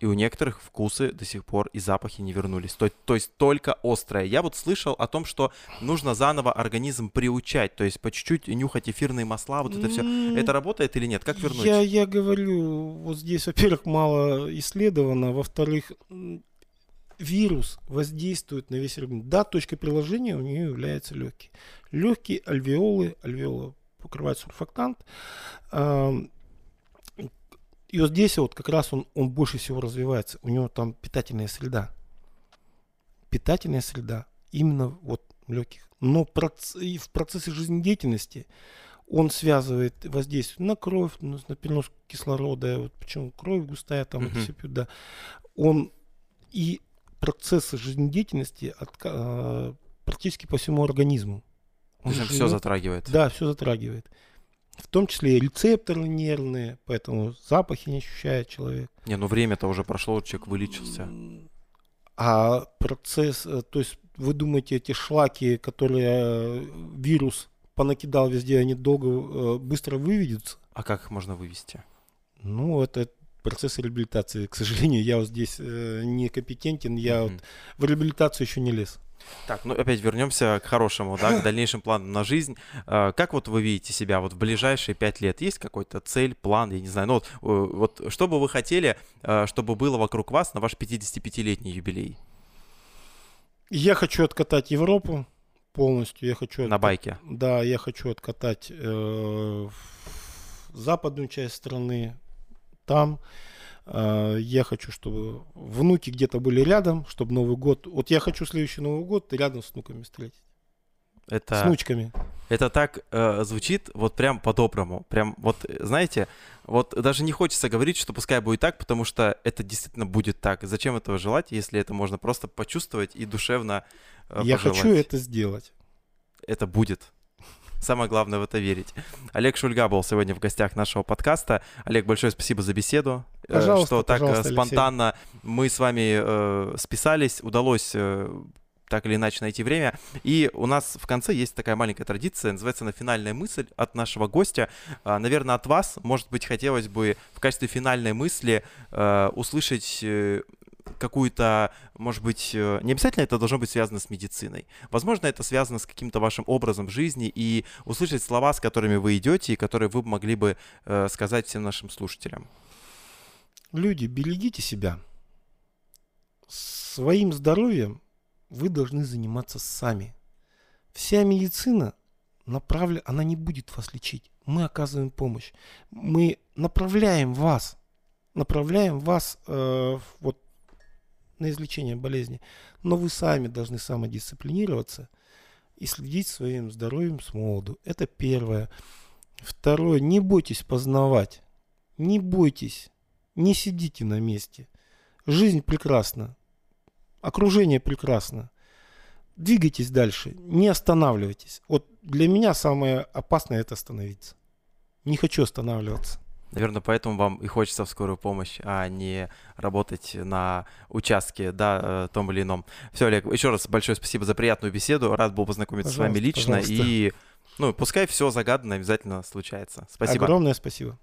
И у некоторых вкусы до сих пор и запахи не вернулись. То, то есть только острое. Я вот слышал о том, что нужно заново организм приучать. То есть по чуть-чуть нюхать эфирные масла, вот это все. Это работает или нет? Как вернуть? Я, я говорю, вот здесь, во-первых, мало исследовано, во-вторых, вирус воздействует на весь организм. Да, точкой приложения у нее является легкий. Легкие альвеолы, альвеола покрывает сурфактант. И вот здесь вот как раз он, он больше всего развивается. У него там питательная среда. Питательная среда именно вот легких. Но проц- и в процессе жизнедеятельности он связывает воздействие на кровь, на, на перенос кислорода, вот почему кровь густая, там это Мгм. все пьют, да. Он и процессы жизнедеятельности отка- а, практически по всему организму. Он все живет- затрагивает. Да, все затрагивает. В том числе и рецепторы нервные, поэтому запахи не ощущает человек. Не, ну время-то уже прошло, человек вылечился. А процесс, э, то есть вы думаете, эти шлаки, которые э, вирус понакидал везде, они долго, э, быстро выведутся? А как их можно вывести? Ну, это процесс реабилитации. К сожалению, я вот здесь э, не компетентен, я Мгм. вот в реабилитацию еще не лез. Так, ну опять вернемся к хорошему, да, к дальнейшим планам на жизнь. Э, Как вот вы видите себя вот в ближайшие пять лет? Есть какой-то цель, план, я не знаю, ну вот, э, вот что бы вы хотели, э, чтобы было вокруг вас на ваш 55-летний юбилей Я хочу откатать Европу полностью. Я хочу на байке? Да, я хочу откатать э, западную часть страны. Там э, я хочу, чтобы внуки где-то были рядом, чтобы Новый год. Вот я хочу следующий Новый год рядом с внуками встретить. С Это, внучками. это так э, звучит вот прям по-доброму. Прям вот, знаете, вот даже не хочется говорить, что пускай будет так, потому что это действительно будет так. Зачем этого желать, если это можно просто почувствовать и душевно э, я пожелать? хочу это сделать. это будет. Самое главное в это верить. Олег Шульга был сегодня в гостях нашего подкаста. Олег, большое спасибо за беседу. э, Пожалуйста, что так э, пожалуйста, Алексей. спонтанно мы с вами э, списались, удалось э, так или иначе найти время. И у нас в конце есть такая маленькая традиция, называется она финальная мысль от нашего гостя. А, наверное, от вас, может быть, хотелось бы в качестве финальной мысли э, услышать э, какую-то, может быть, э, не обязательно это должно быть связано с медициной. Возможно, это связано с каким-то вашим образом жизни и услышать слова, с которыми вы идете и которые вы могли бы э, сказать всем нашим слушателям. Люди, берегите себя. Своим здоровьем вы должны заниматься сами. Вся медицина направлена, она не будет вас лечить. Мы оказываем помощь. Мы направляем вас, направляем вас э, вот на излечение болезни. Но вы сами должны самодисциплинироваться, и следить своим здоровьем с молоду. Это первое. Второе, не бойтесь познавать. Не бойтесь. Не сидите на месте. Жизнь прекрасна. Окружение прекрасно. Двигайтесь дальше. Не останавливайтесь. Вот для меня самое опасное это остановиться. Не хочу останавливаться. Наверное, поэтому вам и хочется в скорую помощь, а не работать на участке, да, э, том или ином. Все, Олег, еще раз большое спасибо за приятную беседу. Рад был познакомиться пожалуйста, с вами лично. Пожалуйста. И ну, пускай все загаданно обязательно случается. Спасибо. Огромное спасибо.